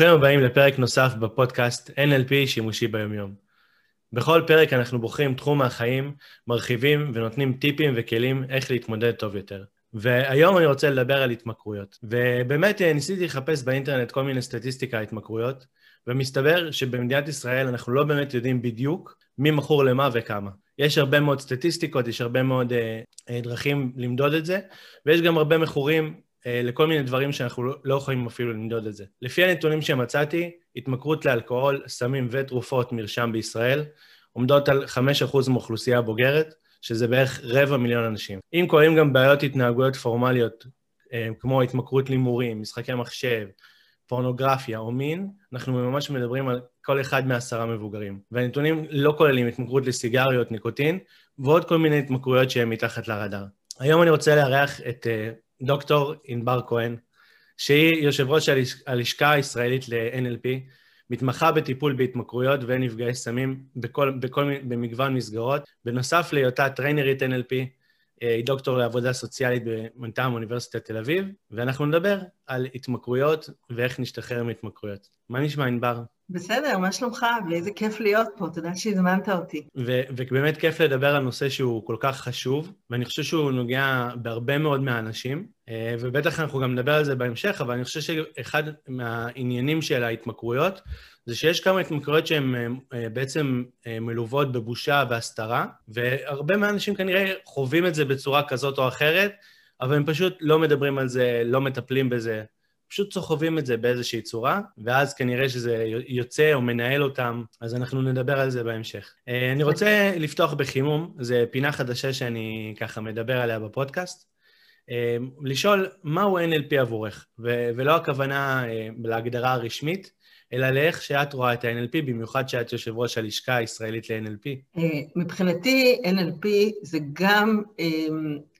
ברוכים הבאים לפרק נוסף בפודקאסט NLP שימושי ביומיום. בכל פרק אנחנו בוחרים תחום מהחיים, מרחיבים ונותנים טיפים וכלים איך להתמודד טוב יותר. והיום אני רוצה לדבר על התמכרויות. ובאמת אה, ניסיתי לחפש באינטרנט כל מיני סטטיסטיקה על התמכרויות, ומסתבר שבמדינת ישראל אנחנו לא באמת יודעים בדיוק מי מכור למה וכמה. יש הרבה מאוד סטטיסטיקות, יש הרבה מאוד אה, אה, דרכים למדוד את זה, ויש גם הרבה מכורים לכל מיני דברים שאנחנו לא, לא יכולים אפילו למדוד את זה. לפי הנתונים שמצאתי, התמכרות לאלכוהול, סמים ותרופות מרשם בישראל עומדות על 5% מאוכלוסייה הבוגרת, שזה בערך רבע מיליון אנשים. אם קוראים גם בעיות התנהגויות פורמליות, אה, כמו התמכרות להימורים, משחקי מחשב, פורנוגרפיה או מין, אנחנו ממש מדברים על כל אחד מעשרה מבוגרים. והנתונים לא כוללים התמכרות לסיגריות, ניקוטין, ועוד כל מיני התמכרויות שהן מתחת לרדאר. היום אני רוצה לארח את אה, דוקטור ענבר כהן, שהיא יושב ראש הלשכה הישראלית ל-NLP, מתמחה בטיפול בהתמכרויות ונפגעי סמים בכל, בכל, במגוון מסגרות. בנוסף להיותה טריינרית NLP, היא דוקטור לעבודה סוציאלית מטעם אוניברסיטת תל אביב, ואנחנו נדבר על התמכרויות ואיך נשתחרר מהתמכרויות. מה נשמע, ענבר? בסדר, מה שלומך? ואיזה כיף להיות פה, תודה שהזמנת אותי. ו- ובאמת כיף לדבר על נושא שהוא כל כך חשוב, ואני חושב שהוא נוגע בהרבה מאוד מהאנשים, אה, ובטח אנחנו גם נדבר על זה בהמשך, אבל אני חושב שאחד מהעניינים של ההתמכרויות, זה שיש כמה התמכרויות שהן אה, אה, בעצם מלוות בבושה והסתרה, והרבה מהאנשים כנראה חווים את זה בצורה כזאת או אחרת, אבל הם פשוט לא מדברים על זה, לא מטפלים בזה. פשוט סוחבים את זה באיזושהי צורה, ואז כנראה שזה יוצא או מנהל אותם, אז אנחנו נדבר על זה בהמשך. אה, אני רוצה לפתוח בחימום, זו פינה חדשה שאני ככה מדבר עליה בפודקאסט. אה, לשאול מהו NLP עבורך, ולא הכוונה אה, להגדרה הרשמית, אלא לאיך שאת רואה את ה-NLP, במיוחד שאת יושב ראש הלשכה הישראלית ל-NLP. מבחינתי NLP זה גם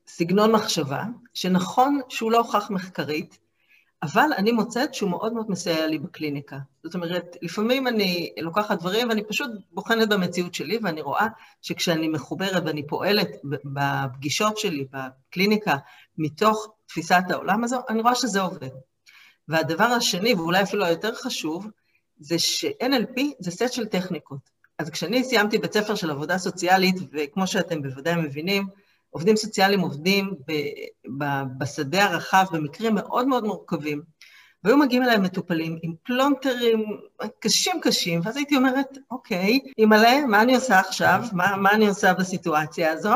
סגנון מחשבה, שנכון שהוא לא הוכח מחקרית, אבל אני מוצאת שהוא מאוד מאוד מסייע לי בקליניקה. זאת אומרת, לפעמים אני לוקחת דברים ואני פשוט בוחנת במציאות שלי, ואני רואה שכשאני מחוברת ואני פועלת בפגישות שלי, בקליניקה, מתוך תפיסת העולם הזו, אני רואה שזה עובד. והדבר השני, ואולי אפילו היותר חשוב, זה ש-NLP זה סט של טכניקות. אז כשאני סיימתי בית ספר של עבודה סוציאלית, וכמו שאתם בוודאי מבינים, עובדים סוציאליים עובדים בשדה הרחב במקרים מאוד מאוד מורכבים, והיו מגיעים אליי מטופלים עם פלונטרים קשים קשים, ואז הייתי אומרת, אוקיי, אימא'לה, מה אני עושה עכשיו? מה, מה אני עושה בסיטואציה הזו?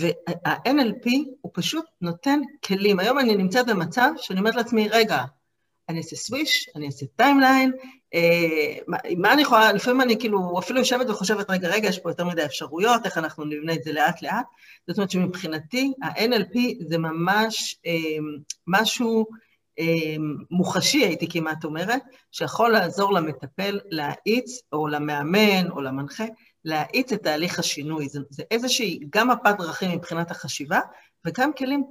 וה-NLP הוא פשוט נותן כלים. היום אני נמצאת במצב שאני אומרת לעצמי, רגע, אני אעשה סוויש, אני אעשה timeline, מה אני יכולה, לפעמים אני כאילו אפילו יושבת וחושבת, רגע, רגע, יש פה יותר מדי אפשרויות, איך אנחנו נבנה את זה לאט-לאט. זאת אומרת שמבחינתי, ה-NLP זה ממש אה, משהו אה, מוחשי, הייתי כמעט אומרת, שיכול לעזור למטפל להאיץ, או למאמן, או למנחה, להאיץ את תהליך השינוי. זה, זה איזושהי, גם מפת דרכים מבחינת החשיבה, וגם כלים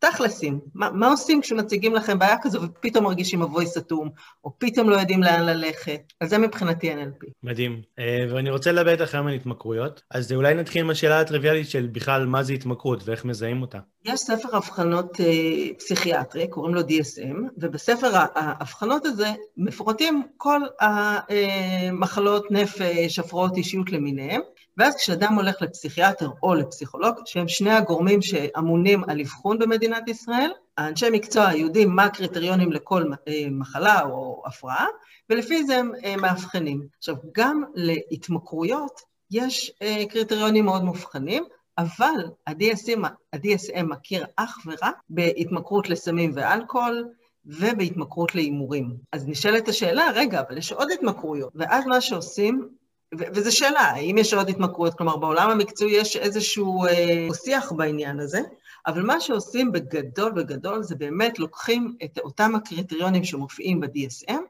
תכלסים, מה, מה עושים כשמציגים לכם בעיה כזו ופתאום מרגישים מבוי סתום, או פתאום לא יודעים לאן ללכת? אז זה מבחינתי NLP. מדהים. אה, ואני רוצה לדבר איתך היום על התמכרויות, אז אולי נתחיל עם השאלה הטריוויאלית של בכלל מה זה התמכרות ואיך מזהים אותה. יש ספר אבחנות אה, פסיכיאטרי, קוראים לו DSM, ובספר האבחנות הזה מפורטים כל המחלות נפש, הפרעות אישיות למיניהם, ואז כשאדם הולך לפסיכיאטר או לפסיכולוג, שהם שני הגורמים שאמונים על אבחון במדינת ישראל, האנשי מקצוע יודעים מה הקריטריונים לכל אה, מחלה או הפרעה, ולפי זה הם אה, מאבחנים. עכשיו, גם להתמכרויות יש אה, קריטריונים מאוד מובחנים, אבל ה-DSM, ה-DSM מכיר אך ורק בהתמכרות לסמים ואלכוהול, ובהתמכרות להימורים. אז נשאלת השאלה, רגע, אבל יש עוד התמכרויות. ואז מה שעושים, וזו שאלה, האם יש עוד התמכרויות? כלומר, בעולם המקצועי יש איזשהו אה, שיח בעניין הזה, אבל מה שעושים בגדול בגדול זה באמת לוקחים את אותם הקריטריונים שמופיעים ב-DSM,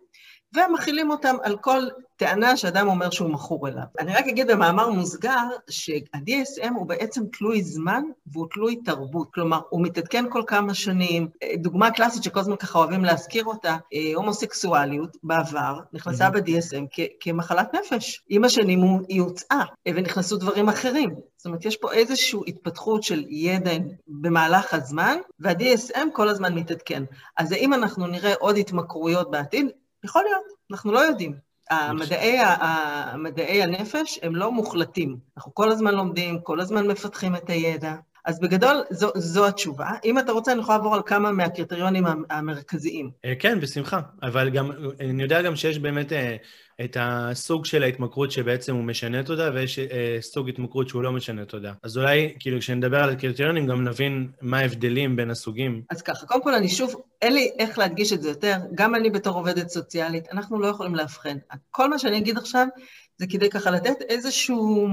ומכילים אותם על כל טענה שאדם אומר שהוא מכור אליו. אני רק אגיד במאמר מוסגר שה-DSM הוא בעצם תלוי זמן והוא תלוי תרבות. כלומר, הוא מתעדכן כל כמה שנים. דוגמה קלאסית שכל הזמן ככה אוהבים להזכיר אותה, אה, הומוסקסואליות בעבר נכנסה mm-hmm. ב-DSM כמחלת נפש. עם השנים היא הוצאה ונכנסו דברים אחרים. זאת אומרת, יש פה איזושהי התפתחות של ידע במהלך הזמן, וה-DSM כל הזמן מתעדכן. אז האם אנחנו נראה עוד התמכרויות בעתיד? יכול להיות. אנחנו לא יודעים. המדעי, המדעי הנפש הם לא מוחלטים. אנחנו כל הזמן לומדים, כל הזמן מפתחים את הידע. אז בגדול, זו, זו התשובה. אם אתה רוצה, אני יכולה לעבור על כמה מהקריטריונים המרכזיים. אה, כן, בשמחה. אבל גם, אני יודע גם שיש באמת אה, את הסוג של ההתמכרות שבעצם הוא משנה תודה, ויש אה, סוג התמכרות שהוא לא משנה תודה. אז אולי, כאילו, כשנדבר על הקריטריונים, גם נבין מה ההבדלים בין הסוגים. אז ככה, קודם כל, אני שוב, אין לי איך להדגיש את זה יותר. גם אני בתור עובדת סוציאלית, אנחנו לא יכולים לאבחן. כל מה שאני אגיד עכשיו זה כדי ככה לתת איזשהו...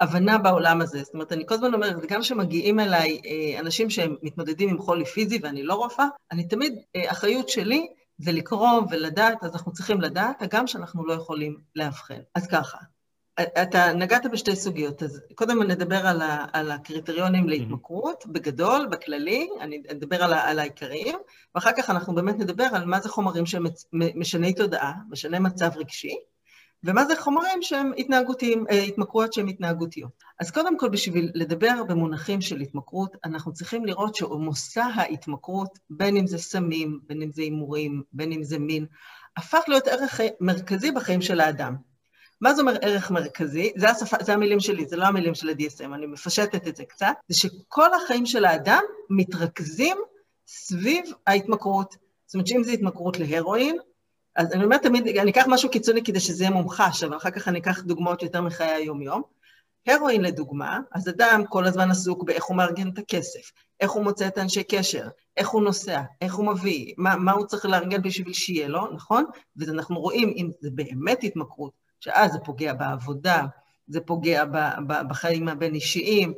הבנה בעולם הזה. זאת אומרת, אני כל הזמן אומרת, וגם כשמגיעים אליי אה, אנשים שהם מתמודדים עם חולי פיזי ואני לא רופאה, אני תמיד, אה, אחריות שלי זה לקרוא ולדעת, אז אנחנו צריכים לדעת, הגם שאנחנו לא יכולים לאבחן. אז ככה, אתה נגעת בשתי סוגיות, אז קודם נדבר על, ה, על הקריטריונים להתמכרות, בגדול, בכללי, אני אדבר על, על העיקריים, ואחר כך אנחנו באמת נדבר על מה זה חומרים שמשני תודעה, משני מצב רגשי, ומה זה חומרים שהם התנהגותיים, אה, התמכרויות שהן התנהגותיות. אז קודם כל, בשביל לדבר במונחים של התמכרות, אנחנו צריכים לראות שמושא ההתמכרות, בין אם זה סמים, בין אם זה הימורים, בין אם זה מין, הפך להיות ערך מרכזי בחיים של האדם. מה זה אומר ערך מרכזי? זה, השפה, זה המילים שלי, זה לא המילים של ה-DSM, אני מפשטת את זה קצת, זה שכל החיים של האדם מתרכזים סביב ההתמכרות. זאת אומרת שאם זו התמכרות להרואין, אז אני אומרת תמיד, אני אקח משהו קיצוני כדי שזה יהיה מומחש, אבל אחר כך אני אקח דוגמאות יותר מחיי היום-יום. הרואין לדוגמה, אז אדם כל הזמן עסוק באיך הוא מארגן את הכסף, איך הוא מוצא את אנשי קשר, איך הוא נוסע, איך הוא מביא, מה, מה הוא צריך לארגן בשביל שיהיה לו, נכון? ואנחנו רואים אם זה באמת התמכרות, שאז זה פוגע בעבודה, זה פוגע ב, ב, בחיים הבין-אישיים,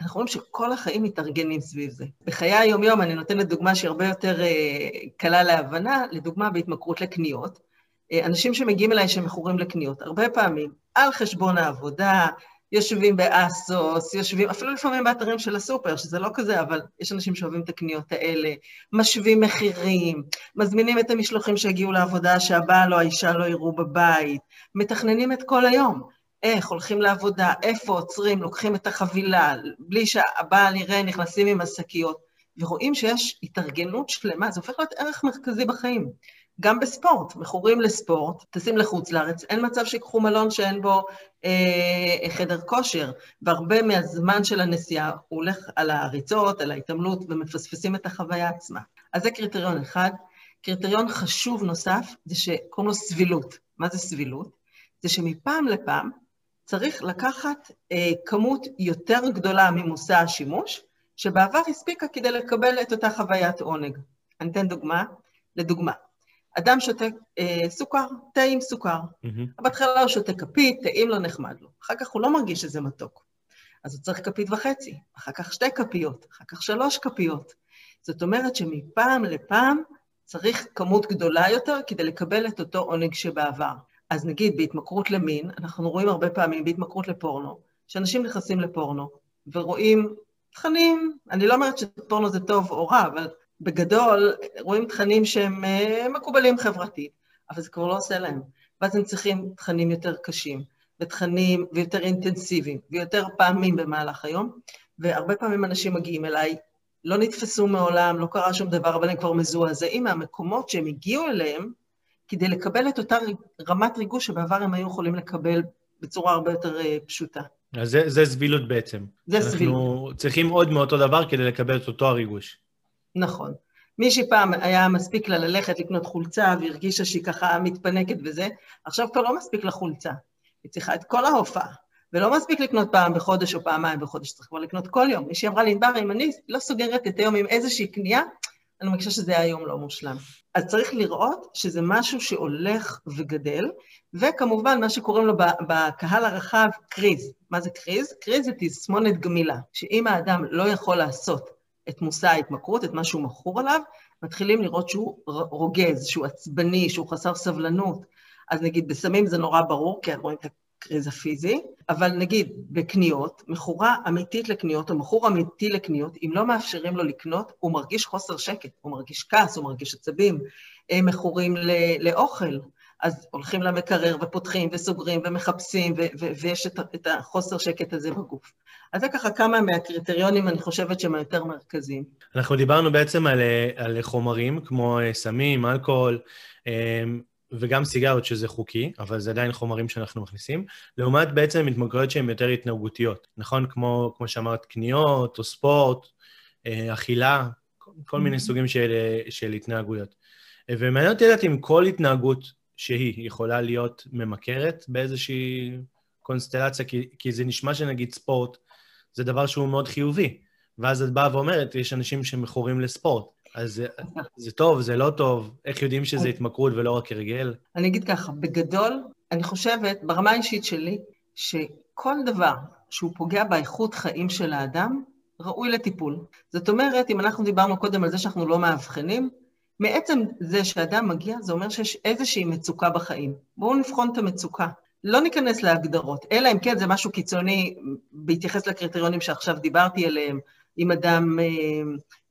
אנחנו רואים שכל החיים מתארגנים סביב זה. בחיי היום-יום אני נותנת דוגמה שהיא הרבה יותר uh, קלה להבנה, לדוגמה בהתמכרות לקניות. Uh, אנשים שמגיעים אליי שמכורים לקניות, הרבה פעמים על חשבון העבודה, יושבים באסוס, יושבים, אפילו לפעמים באתרים של הסופר, שזה לא כזה, אבל יש אנשים שאוהבים את הקניות האלה, משווים מחירים, מזמינים את המשלוחים שהגיעו לעבודה שהבעל או האישה לא יראו בבית, מתכננים את כל היום. איך, הולכים לעבודה, איפה עוצרים, לוקחים את החבילה, בלי שהבעל יראה, נכנסים עם השקיות, ורואים שיש התארגנות שלמה, זה הופך להיות ערך מרכזי בחיים. גם בספורט, מכורים לספורט, טסים לחוץ לארץ, אין מצב שיקחו מלון שאין בו אה, חדר כושר, והרבה מהזמן של הנסיעה הוא הולך על הריצות, על ההתעמלות, ומפספסים את החוויה עצמה. אז זה קריטריון אחד. קריטריון חשוב נוסף, זה שקוראים לו סבילות. מה זה סבילות? זה שמפעם לפעם צריך לקחת אה, כמות יותר גדולה ממושא השימוש, שבעבר הספיקה כדי לקבל את אותה חוויית עונג. אני אתן דוגמה. לדוגמה, אדם שותה אה, סוכר, תה עם סוכר. Mm-hmm. בהתחלה הוא שותה כפית, טעים לו, נחמד לו. אחר כך הוא לא מרגיש שזה מתוק. אז הוא צריך כפית וחצי, אחר כך שתי כפיות, אחר כך שלוש כפיות. זאת אומרת שמפעם לפעם צריך כמות גדולה יותר כדי לקבל את אותו עונג שבעבר. אז נגיד בהתמכרות למין, אנחנו רואים הרבה פעמים בהתמכרות לפורנו, שאנשים נכנסים לפורנו ורואים תכנים, אני לא אומרת שפורנו זה טוב או רע, אבל בגדול רואים תכנים שהם אה, מקובלים חברתית, אבל זה כבר לא עושה להם. ואז הם צריכים תכנים יותר קשים, ותכנים ויותר אינטנסיביים, ויותר פעמים במהלך היום, והרבה פעמים אנשים מגיעים אליי, לא נתפסו מעולם, לא קרה שום דבר, אבל הם כבר מזועזעים מהמקומות שהם הגיעו אליהם, כדי לקבל את אותה רמת ריגוש שבעבר הם היו יכולים לקבל בצורה הרבה יותר אה, פשוטה. אז זה, זה סבילות בעצם. זה אנחנו סבילות. אנחנו צריכים עוד מאותו דבר כדי לקבל את אותו הריגוש. נכון. מישהי פעם היה מספיק לה ללכת לקנות חולצה והרגישה שהיא ככה מתפנקת וזה, עכשיו כבר לא מספיק לה חולצה. היא צריכה את כל ההופעה. ולא מספיק לקנות פעם בחודש או פעמיים בחודש, צריך כבר לקנות כל יום. מישהי אמרה לי, ענבר, אם אני לא סוגרת את היום עם איזושהי קנייה, אני מרגישה שזה היום לא מושלם. אז צריך לראות שזה משהו שהולך וגדל, וכמובן מה שקוראים לו בקהל הרחב קריז. מה זה קריז? קריז זה תסמונת גמילה, שאם האדם לא יכול לעשות את מושא ההתמכרות, את מה שהוא מכור עליו, מתחילים לראות שהוא רוגז, שהוא עצבני, שהוא חסר סבלנות. אז נגיד בסמים זה נורא ברור, כי רואים את הקריז הפיזי, אבל נגיד בקניות, מכורה אמיתית לקניות, או מכור אמיתי לקניות, אם לא מאפשרים לו לקנות, הוא מרגיש חוסר שקט, הוא מרגיש כעס, הוא מרגיש עצבים. הם מכורים לאוכל, אז הולכים למקרר ופותחים וסוגרים ומחפשים, ויש את, את החוסר שקט הזה בגוף. אז זה ככה כמה מהקריטריונים, אני חושבת שהם היותר מרכזיים. אנחנו דיברנו בעצם על, על חומרים כמו סמים, אלכוהול, וגם סיגריות שזה חוקי, אבל זה עדיין חומרים שאנחנו מכניסים, לעומת בעצם התמכרויות שהן יותר התנהגותיות, נכון? כמו, כמו שאמרת, קניות או ספורט, אה, אכילה, כל מיני mm-hmm. סוגים של, של התנהגויות. ומעניין אותי לדעת אם כל התנהגות שהיא יכולה להיות ממכרת באיזושהי קונסטלציה, כי, כי זה נשמע שנגיד ספורט זה דבר שהוא מאוד חיובי, ואז את באה ואומרת, יש אנשים שמכורים לספורט. אז זה, זה טוב, זה לא טוב, איך יודעים שזה התמכרות ולא רק הרגל? אני אגיד ככה, בגדול, אני חושבת, ברמה האישית שלי, שכל דבר שהוא פוגע באיכות חיים של האדם, ראוי לטיפול. זאת אומרת, אם אנחנו דיברנו קודם על זה שאנחנו לא מאבחנים, מעצם זה שאדם מגיע, זה אומר שיש איזושהי מצוקה בחיים. בואו נבחון את המצוקה. לא ניכנס להגדרות, אלא אם כן זה משהו קיצוני בהתייחס לקריטריונים שעכשיו דיברתי עליהם, אם אדם אה,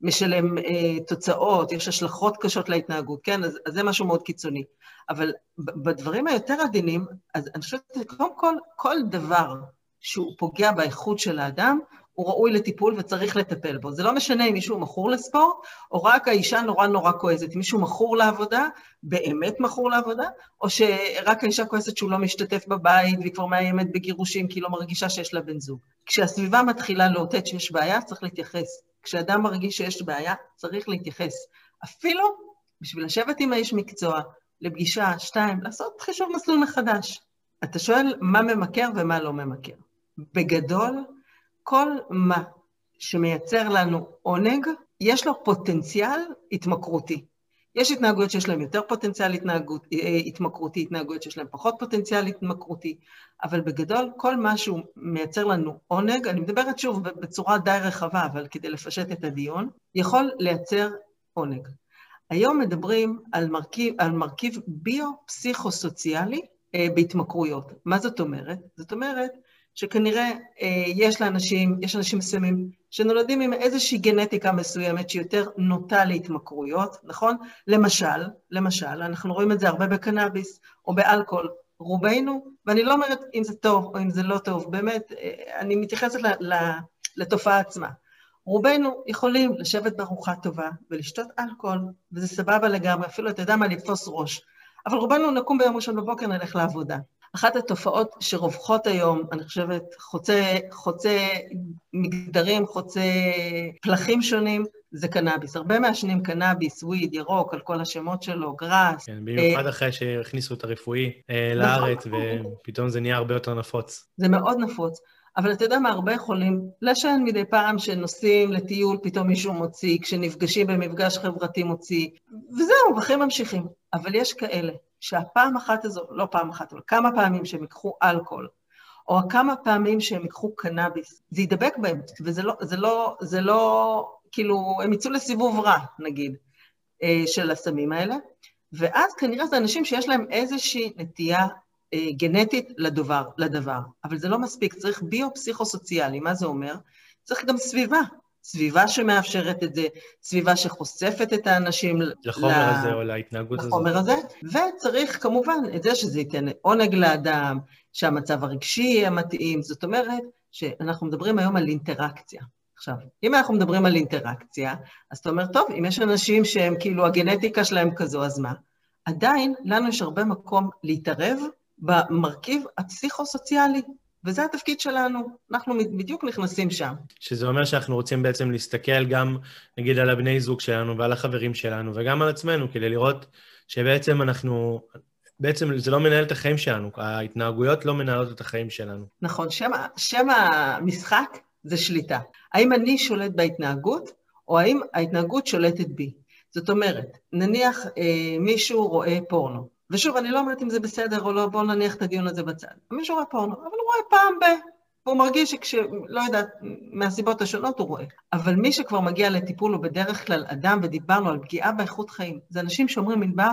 משלם אה, תוצאות, יש השלכות קשות להתנהגות, כן? אז, אז זה משהו מאוד קיצוני. אבל בדברים היותר עדינים, אז אני חושבת שקודם כל, כל דבר שהוא פוגע באיכות של האדם, הוא ראוי לטיפול וצריך לטפל בו. זה לא משנה אם מישהו מכור לספורט, או רק האישה נורא נורא כועסת. מישהו מכור לעבודה, באמת מכור לעבודה, או שרק האישה כועסת שהוא לא משתתף בבית והיא כבר מאיימת בגירושים כי היא לא מרגישה שיש לה בן זוג. כשהסביבה מתחילה לאותת שיש בעיה, צריך להתייחס. כשאדם מרגיש שיש בעיה, צריך להתייחס. אפילו בשביל לשבת עם האיש מקצוע, לפגישה, שתיים, לעשות חישוב מסלול מחדש. אתה שואל מה ממכר ומה לא ממכר. בגדול, כל מה שמייצר לנו עונג, יש לו פוטנציאל התמכרותי. יש התנהגויות שיש להן יותר פוטנציאל התנהגות, אה, התמכרותי, התנהגויות שיש להן פחות פוטנציאל התמכרותי, אבל בגדול כל מה שהוא מייצר לנו עונג, אני מדברת שוב בצורה די רחבה, אבל כדי לפשט את הדיון, יכול לייצר עונג. היום מדברים על מרכיב, על מרכיב ביו-פסיכו-סוציאלי אה, בהתמכרויות. מה זאת אומרת? זאת אומרת שכנראה אה, יש לאנשים, יש אנשים מסוימים שנולדים עם איזושהי גנטיקה מסוימת שיותר נוטה להתמכרויות, נכון? למשל, למשל, אנחנו רואים את זה הרבה בקנאביס או באלכוהול. רובנו, ואני לא אומרת אם זה טוב או אם זה לא טוב, באמת, אה, אני מתייחסת לתופעה עצמה. רובנו יכולים לשבת בארוחה טובה ולשתות אלכוהול, וזה סבבה לגמרי, אפילו אתה יודע מה, לתפוס ראש. אבל רובנו נקום ביום ראשון בבוקר, נלך לעבודה. אחת התופעות שרווחות היום, אני חושבת, חוצה, חוצה מגדרים, חוצה פלחים שונים, זה קנאביס. הרבה מעשנים קנאביס, וויד, ירוק, על כל השמות שלו, גראס. כן, במיוחד אחרי שהכניסו את הרפואי אה, נכון. לארץ, ופתאום זה נהיה הרבה יותר נפוץ. זה מאוד נפוץ. אבל אתה יודע מה, הרבה יכולים לעשן מדי פעם שנוסעים לטיול, פתאום מישהו מוציא, כשנפגשים במפגש חברתי מוציא, וזהו, והחיים ממשיכים. אבל יש כאלה שהפעם אחת הזו, לא פעם אחת, אבל כמה פעמים שהם ייקחו אלכוהול, או כמה פעמים שהם ייקחו קנאביס, זה ידבק בהם, וזה לא, זה לא, זה לא, כאילו, הם יצאו לסיבוב רע, נגיד, אה, של הסמים האלה, ואז כנראה זה אנשים שיש להם איזושהי נטייה אה, גנטית לדבר, לדבר, אבל זה לא מספיק, צריך ביו-פסיכו-סוציאלי, מה זה אומר? צריך גם סביבה, סביבה שמאפשרת את זה, סביבה שחושפת את האנשים לחומר ל... הזה או להתנהגות הזאת. לחומר הזה, וצריך כמובן את זה שזה ייתן עונג לאדם, שהמצב הרגשי יהיה מתאים, זאת אומרת שאנחנו מדברים היום על אינטראקציה. עכשיו, אם אנחנו מדברים על אינטראקציה, אז אתה אומר, טוב, אם יש אנשים שהם כאילו, הגנטיקה שלהם כזו, אז מה? עדיין, לנו יש הרבה מקום להתערב במרכיב הפסיכו-סוציאלי, וזה התפקיד שלנו, אנחנו בדיוק נכנסים שם. שזה אומר שאנחנו רוצים בעצם להסתכל גם, נגיד, על הבני זוג שלנו ועל החברים שלנו, וגם על עצמנו, כדי לראות שבעצם אנחנו, בעצם זה לא מנהל את החיים שלנו, ההתנהגויות לא מנהלות את החיים שלנו. נכון, שם, שם המשחק זה שליטה. האם אני שולט בהתנהגות, או האם ההתנהגות שולטת בי? זאת אומרת, נניח אה, מישהו רואה פורנו, ושוב, אני לא אומרת אם זה בסדר או לא, בואו נניח את הדיון הזה בצד. מישהו רואה פורנו, אבל הוא רואה פעם ב... והוא מרגיש שכש... לא יודעת, מהסיבות השונות הוא רואה. אבל מי שכבר מגיע לטיפול הוא בדרך כלל אדם, ודיברנו על פגיעה באיכות חיים. זה אנשים שאומרים, ענבר,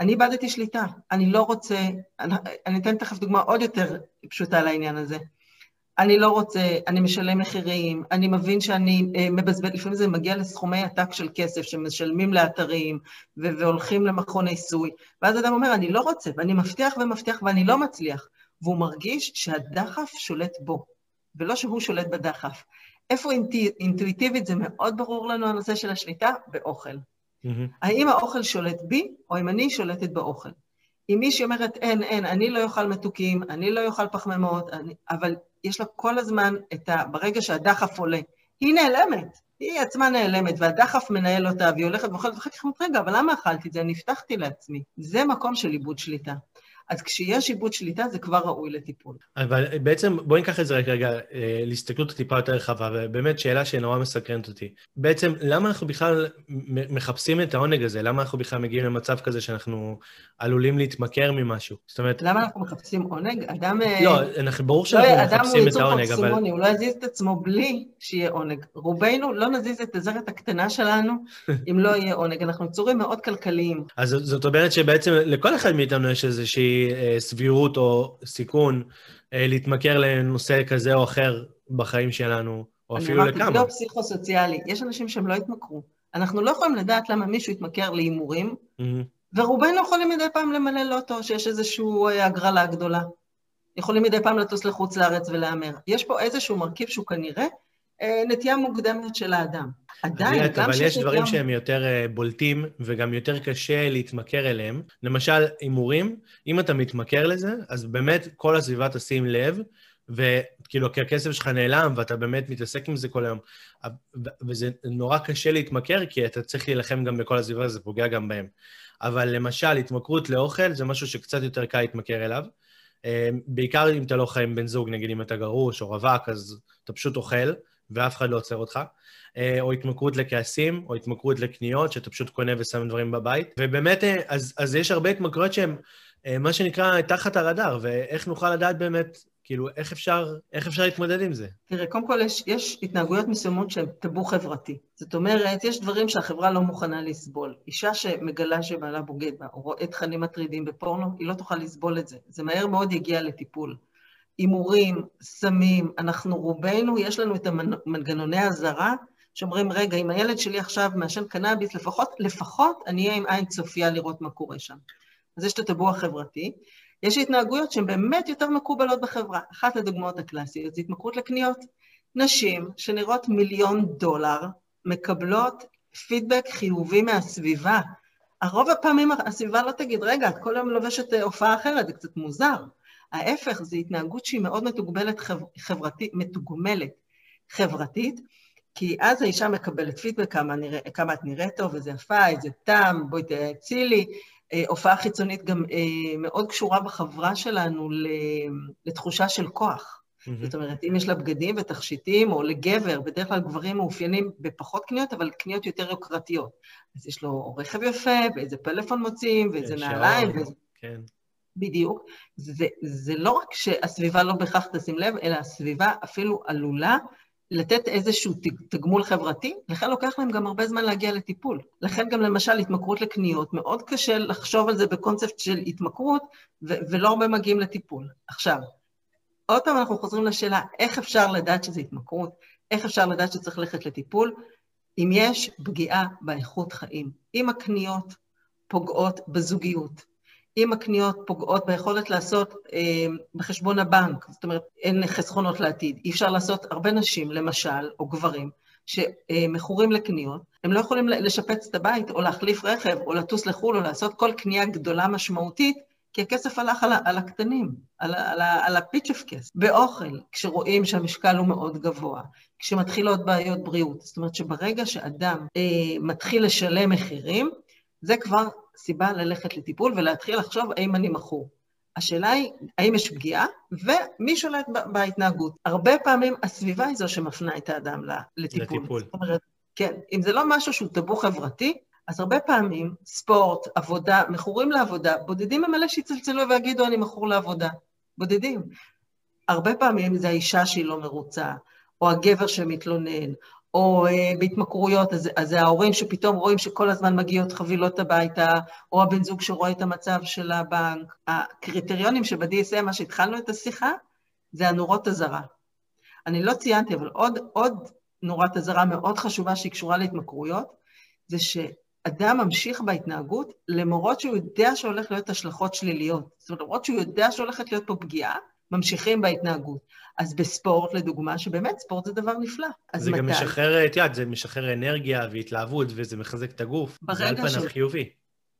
אני איבדתי שליטה, אני לא רוצה... אני, אני אתן תכף דוגמה עוד יותר פשוטה לעניין הזה. אני לא רוצה, אני משלם מחירים, אני מבין שאני אה, מבזבז, לפעמים זה מגיע לסכומי עתק של כסף שמשלמים לאתרים והולכים למכון עיסוי, ואז אדם אומר, אני לא רוצה, ואני מבטיח ומבטיח ואני לא מצליח, והוא מרגיש שהדחף שולט בו, ולא שהוא שולט בדחף. איפה אינטואיטיבית זה מאוד ברור לנו הנושא של השליטה? באוכל. Mm-hmm. האם האוכל שולט בי, או אם אני שולטת באוכל? אם מישהי אומרת, אין, אין, אני לא אוכל מתוקים, אני לא אוכל פחמימות, אני... אבל יש לה כל הזמן את ה... ברגע שהדחף עולה, היא נעלמת. היא עצמה נעלמת, והדחף מנהל אותה, והיא הולכת ואוכלת, ואחר כך אומרת, רגע, אבל למה אכלתי את זה? אני הבטחתי לעצמי. זה מקום של איבוד שליטה. אז כשיש איבוד שליטה זה כבר ראוי לטיפול. אבל בעצם בואי ניקח את זה רגע אה, להסתכלות טיפה יותר רחבה, ובאמת שאלה שנורא מסקרנת אותי. בעצם למה אנחנו בכלל מחפשים את העונג הזה? למה אנחנו בכלל מגיעים למצב כזה שאנחנו עלולים להתמכר ממשהו? זאת אומרת... למה אנחנו מחפשים עונג? אדם... אה, לא, אנחנו, ברור שאנחנו לא, מחפשים את העונג, אבל... אדם הוא יצור הוא לא יזיז את עצמו בלי שיהיה עונג. רובנו לא נזיז את הזרת הקטנה שלנו אם לא יהיה עונג. אנחנו יצורים מאוד כלכליים. אז זאת אומרת שבעצם לכל אחד מאיתנו יש איזושהי סבירות או סיכון אה, להתמכר לנושא כזה או אחר בחיים שלנו, או אפילו לכמה. אני אמרתי, לא פסיכו-סוציאלי. יש אנשים שהם לא התמכרו. אנחנו לא יכולים לדעת למה מישהו יתמכר להימורים, mm-hmm. ורובנו יכולים מדי פעם למלא לוטו, שיש איזושהי אה, הגרלה גדולה. יכולים מדי פעם לטוס לחוץ לארץ ולהמר. יש פה איזשהו מרכיב שהוא כנראה אה, נטייה מוקדמת של האדם. עדיין, גם אבל יש דברים גם... שהם יותר אה, בולטים וגם יותר קשה להתמכר אליהם. למשל, הימורים, אם אתה מתמכר לזה, אז באמת כל הסביבה תשים לב, וכאילו, כי הכסף שלך נעלם ואתה באמת מתעסק עם זה כל היום. וזה נורא קשה להתמכר, כי אתה צריך להילחם גם בכל הסביבה, זה פוגע גם בהם. אבל למשל, התמכרות לאוכל זה משהו שקצת יותר קל להתמכר אליו. אה, בעיקר אם אתה לא חי עם בן זוג, נגיד אם אתה גרוש או רווק, אז אתה פשוט אוכל. ואף אחד לא עוצר אותך, אה, או התמכרות לכעסים, או התמכרות לקניות, שאתה פשוט קונה ושם דברים בבית. ובאמת, אה, אז, אז יש הרבה התמכרויות שהן, אה, מה שנקרא, תחת הרדאר, ואיך נוכל לדעת באמת, כאילו, איך אפשר, איך אפשר להתמודד עם זה? תראה, קודם כל יש, יש התנהגויות מסוימות שהן טאבו חברתי. זאת אומרת, יש דברים שהחברה לא מוכנה לסבול. אישה שמגלה שבעלה בוגד בה, או רואה תכנים מטרידים בפורנו, היא לא תוכל לסבול את זה. זה מהר מאוד יגיע לטיפול. הימורים, סמים, אנחנו רובנו, יש לנו את המנגנוני האזהרה, שאומרים, רגע, אם הילד שלי עכשיו מעשן קנאביס, לפחות, לפחות אני אהיה עם עין צופייה לראות מה קורה שם. אז יש את הטבו החברתי. יש התנהגויות שהן באמת יותר מקובלות בחברה. אחת הדוגמאות הקלאסיות זה התמכרות לקניות. נשים שנראות מיליון דולר מקבלות פידבק חיובי מהסביבה. הרוב הפעמים הסביבה לא תגיד, רגע, את כל היום לובשת אה, הופעה אחרת, זה קצת מוזר. ההפך, זו התנהגות שהיא מאוד מתוגמלת, חברתית, מתוגמלת חברתית, כי אז האישה מקבלת פידבק כמה, נרא, כמה את נראית טוב, איזה יפה, איזה טעם, בואי תעצי לי. אה, הופעה חיצונית גם אה, מאוד קשורה בחברה שלנו לתחושה של כוח. Mm-hmm. זאת אומרת, אם יש לה בגדים ותכשיטים, או לגבר, בדרך כלל גברים מאופיינים בפחות קניות, אבל קניות יותר יוקרתיות. אז יש לו רכב יפה, ואיזה פלאפון מוצאים, ואיזה כן, נעליים. וזה... כן. בדיוק. זה, זה לא רק שהסביבה לא בהכרח תשים לב, אלא הסביבה אפילו עלולה לתת איזשהו תגמול חברתי, לכן לוקח להם גם הרבה זמן להגיע לטיפול. לכן גם למשל התמכרות לקניות, מאוד קשה לחשוב על זה בקונספט של התמכרות, ו- ולא הרבה מגיעים לטיפול. עכשיו, עוד פעם אנחנו חוזרים לשאלה, איך אפשר לדעת שזה התמכרות? איך אפשר לדעת שצריך ללכת לטיפול? אם יש פגיעה באיכות חיים. אם הקניות פוגעות בזוגיות, אם הקניות פוגעות ביכולת לעשות אה, בחשבון הבנק, זאת אומרת, אין חסכונות לעתיד, אי אפשר לעשות, הרבה נשים, למשל, או גברים, שמכורים לקניות, הם לא יכולים לשפץ את הבית, או להחליף רכב, או לטוס לחו"ל, או לעשות כל קנייה גדולה משמעותית, כי הכסף הלך על, על הקטנים, על, על, על הפיצ'ף כסף. באוכל, כשרואים שהמשקל הוא מאוד גבוה, כשמתחילות בעיות בריאות, זאת אומרת שברגע שאדם אה, מתחיל לשלם מחירים, זה כבר סיבה ללכת לטיפול ולהתחיל לחשוב האם אני מכור. השאלה היא, האם יש פגיעה, ומי שולט בהתנהגות. הרבה פעמים הסביבה היא זו שמפנה את האדם לטיפול. לטיפול. זאת אומרת, כן, אם זה לא משהו שהוא טאבו חברתי, אז הרבה פעמים ספורט, עבודה, מכורים לעבודה, בודדים הם אלה שיצלצלו ויגידו, אני מכור לעבודה. בודדים. הרבה פעמים זה האישה שהיא לא מרוצה, או הגבר שמתלונן, או uh, בהתמכרויות, אז, אז זה ההורים שפתאום רואים שכל הזמן מגיעות חבילות הביתה, או הבן זוג שרואה את המצב של הבנק. הקריטריונים שב-DSM, מה שהתחלנו את השיחה, זה הנורות אזהרה. אני לא ציינתי, אבל עוד, עוד נורת אזהרה מאוד חשובה שהיא קשורה להתמכרויות, זה שאדם ממשיך בהתנהגות למרות שהוא יודע שהולך להיות השלכות שליליות. זאת אומרת, למרות שהוא יודע שהולכת להיות פה פגיעה, ממשיכים בהתנהגות. אז בספורט, לדוגמה, שבאמת ספורט זה דבר נפלא. אז זה מתי? גם משחרר, את יודעת, זה משחרר אנרגיה והתלהבות, וזה מחזק את הגוף. זה על פניו חיובי.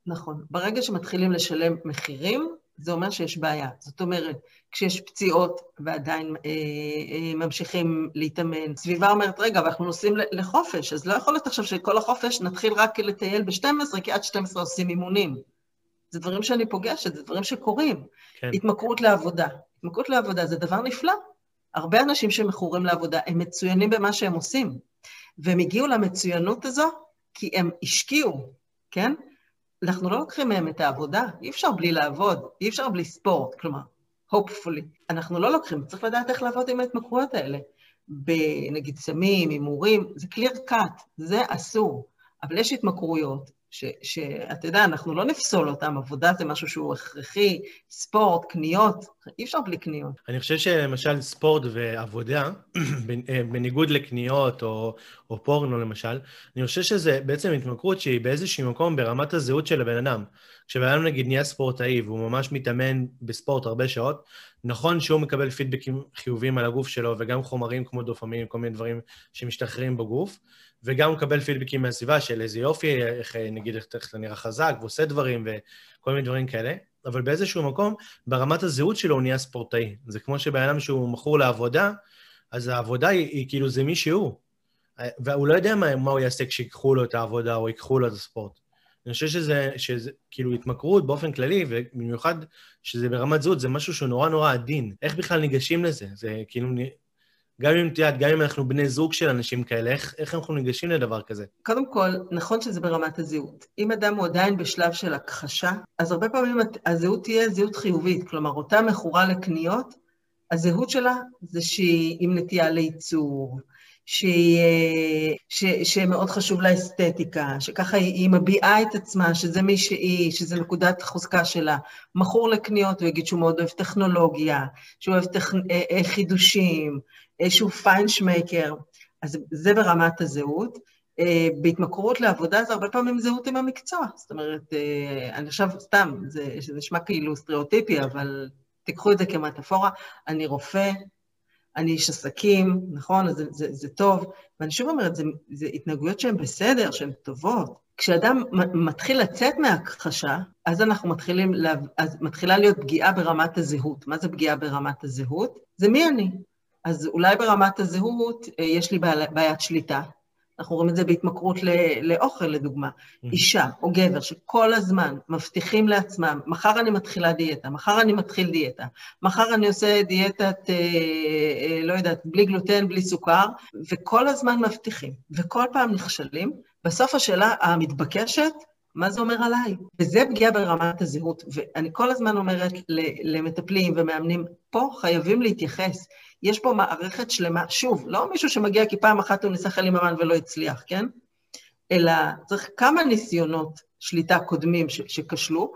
נכון. ברגע שמתחילים לשלם מחירים, זה אומר שיש בעיה. זאת אומרת, כשיש פציעות ועדיין אה, אה, ממשיכים להתאמן, סביבה אומרת, רגע, ואנחנו נוסעים לחופש, אז לא יכול להיות עכשיו שכל החופש נתחיל רק לטייל ב-12, כי עד 12 עושים אימונים. זה דברים שאני פוגשת, זה דברים שקורים. כן. התמכרות לעבודה. התמכרות לעבודה זה דבר נפלא. הרבה אנשים שמכורים לעבודה, הם מצוינים במה שהם עושים. והם הגיעו למצוינות הזו כי הם השקיעו, כן? אנחנו לא לוקחים מהם את העבודה, אי אפשר בלי לעבוד, אי אפשר בלי ספורט, כלומר, hopefully. אנחנו לא לוקחים, צריך לדעת איך לעבוד עם ההתמכרויות האלה. בנגיד סמים, הימורים, זה clear cut, זה אסור. אבל יש התמכרויות שאתה יודע, אנחנו לא נפסול אותם, עבודה זה משהו שהוא הכרחי, ספורט, קניות, אי אפשר בלי קניות. אני חושב שלמשל ספורט ועבודה, אה, בניגוד לקניות או, או פורנו למשל, אני חושב שזה בעצם התמכרות שהיא באיזשהו מקום ברמת הזהות של הבן אדם. כשבן אדם נגיד נהיה ספורטאי והוא ממש מתאמן בספורט הרבה שעות, נכון שהוא מקבל פידבקים חיוביים על הגוף שלו וגם חומרים כמו דופמין, כל מיני דברים שמשתחררים בגוף, וגם מקבל פידבקים מהסביבה של איזה יופי, איך נגיד איך אתה נראה חזק ועושה דברים וכל מיני דברים כאלה, אבל באיזשהו מקום, ברמת הזהות שלו הוא נהיה ספורטאי. זה כמו שבן אדם שהוא מכור לעבודה, אז העבודה היא, היא כאילו זה מי שהוא. והוא לא יודע מה, מה הוא יעשה כשיקחו לו את העבודה או ייקחו לו את הספורט. אני חושב שזה, שזה כאילו התמכרות באופן כללי, ובמיוחד שזה ברמת זהות, זה משהו שהוא נורא נורא עדין. איך בכלל ניגשים לזה? זה כאילו גם אם, את יודעת, גם אם אנחנו בני זוג של אנשים כאלה, איך, איך אנחנו ניגשים לדבר כזה? קודם כל, נכון שזה ברמת הזהות. אם אדם הוא עדיין בשלב של הכחשה, אז הרבה פעמים הזהות תהיה זהות חיובית. כלומר, אותה מכורה לקניות, הזהות שלה זה שהיא עם נטייה לייצור, שהיא, ש, שמאוד חשוב לה אסתטיקה, שככה היא, היא מביעה את עצמה, שזה מי שהיא, שזה נקודת החוזקה שלה. מכור לקניות, הוא יגיד שהוא מאוד אוהב טכנולוגיה, שהוא אוהב טכ... אה, אה, חידושים, איזשהו פיינשמעקער, אז זה ברמת הזהות. אה, בהתמכרות לעבודה זה הרבה פעמים זהות עם המקצוע. זאת אומרת, אה, אני עכשיו, סתם, זה, זה נשמע כאילו סטריאוטיפי, אבל תיקחו את זה כמטאפורה, אני רופא, אני איש עסקים, נכון? זה, זה, זה טוב. ואני שוב אומרת, זה, זה התנהגויות שהן בסדר, שהן טובות. כשאדם מתחיל לצאת מהכחשה, אז אנחנו מתחילים, אז מתחילה להיות פגיעה ברמת הזהות. מה זה פגיעה ברמת הזהות? זה מי אני. אז אולי ברמת הזהות אה, יש לי בעיית שליטה. אנחנו רואים את זה בהתמכרות לאוכל, לדוגמה. Mm-hmm. אישה או גבר שכל הזמן מבטיחים לעצמם, מחר אני מתחילה דיאטה, מחר אני מתחיל דיאטה, מחר אני עושה דיאטת, אה, אה, לא יודעת, בלי גלוטן, בלי סוכר, וכל הזמן מבטיחים, וכל פעם נכשלים. בסוף השאלה המתבקשת, מה זה אומר עליי? וזה פגיעה ברמת הזהות. ואני כל הזמן אומרת למטפלים ומאמנים, פה חייבים להתייחס. יש פה מערכת שלמה, שוב, לא מישהו שמגיע כי פעם אחת הוא ניסה חלים אמן ולא הצליח, כן? אלא צריך כמה ניסיונות שליטה קודמים שכשלו,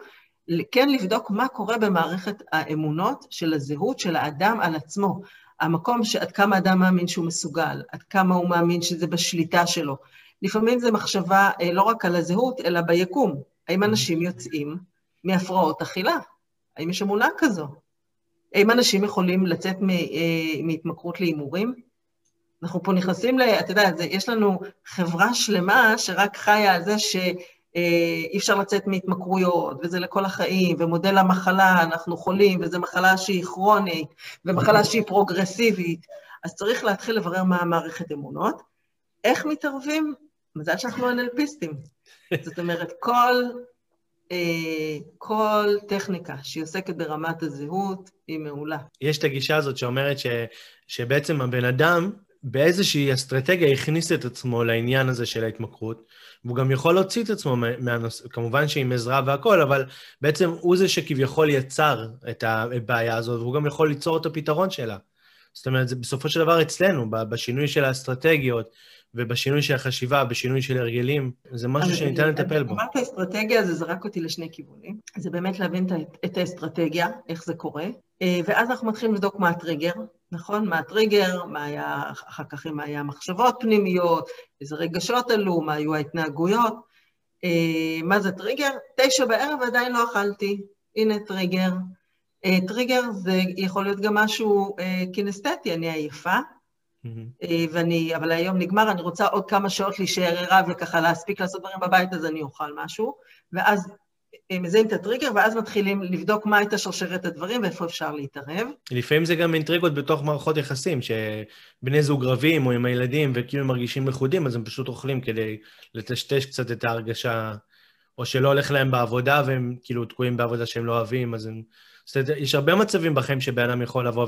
כן לבדוק מה קורה במערכת האמונות של הזהות של האדם על עצמו. המקום שעד כמה אדם מאמין שהוא מסוגל, עד כמה הוא מאמין שזה בשליטה שלו. לפעמים זו מחשבה אה, לא רק על הזהות, אלא ביקום. האם. אנשים יוצאים מהפרעות אכילה? האם יש אמונה כזו? האם אנשים יכולים לצאת אה, מהתמכרות להימורים? אנחנו פה נכנסים ל... אתה יודע, יש לנו חברה שלמה שרק חיה על זה שאי אה, אפשר לצאת מהתמכרויות, וזה לכל החיים, ומודל המחלה, אנחנו חולים, וזו מחלה שהיא כרונית, ומחלה שהיא פרוגרסיבית. אז צריך להתחיל לברר מה המערכת אמונות. איך מתערבים? מזל שאנחנו אנלפיסטים. זאת אומרת, כל כל טכניקה שהיא עוסקת ברמת הזהות היא מעולה. יש את הגישה הזאת שאומרת ש, שבעצם הבן אדם באיזושהי אסטרטגיה הכניס את עצמו לעניין הזה של ההתמכרות, והוא גם יכול להוציא את עצמו מהנושא, כמובן שעם עזרה והכול, אבל בעצם הוא זה שכביכול יצר את הבעיה הזאת, והוא גם יכול ליצור את הפתרון שלה. זאת אומרת, זה בסופו של דבר אצלנו, בשינוי של האסטרטגיות, ובשינוי של החשיבה, בשינוי של הרגלים, זה משהו שניתן לטפל בו. אמרת אסטרטגיה, זה זרק אותי לשני כיוונים. זה באמת להבין את האסטרטגיה, איך זה קורה, אה, ואז אנחנו מתחילים לבדוק מה הטריגר, נכון? מה הטריגר, מה היה, אחר כך מה היה מחשבות פנימיות, איזה רגשות עלו, מה היו ההתנהגויות. אה, מה זה טריגר? תשע בערב ועדיין לא אכלתי. הנה טריגר. אה, טריגר זה יכול להיות גם משהו קינסתטי, אני עייפה, Mm-hmm. ואני, אבל היום נגמר, אני רוצה עוד כמה שעות להישאר ערה וככה להספיק לעשות דברים בבית, אז אני אוכל משהו. ואז מזהים את הטריגר, ואז מתחילים לבדוק מה הייתה שרשרת הדברים ואיפה אפשר להתערב. לפעמים זה גם אינטריגות בתוך מערכות יחסים, שבני זוג רבים או עם הילדים וכאילו הם מרגישים לכודים, אז הם פשוט אוכלים כדי לטשטש קצת את ההרגשה, או שלא הולך להם בעבודה והם כאילו תקועים בעבודה שהם לא אוהבים, אז הם... זאת אומרת, יש הרבה מצבים בחיים שבן אדם יכול לבוא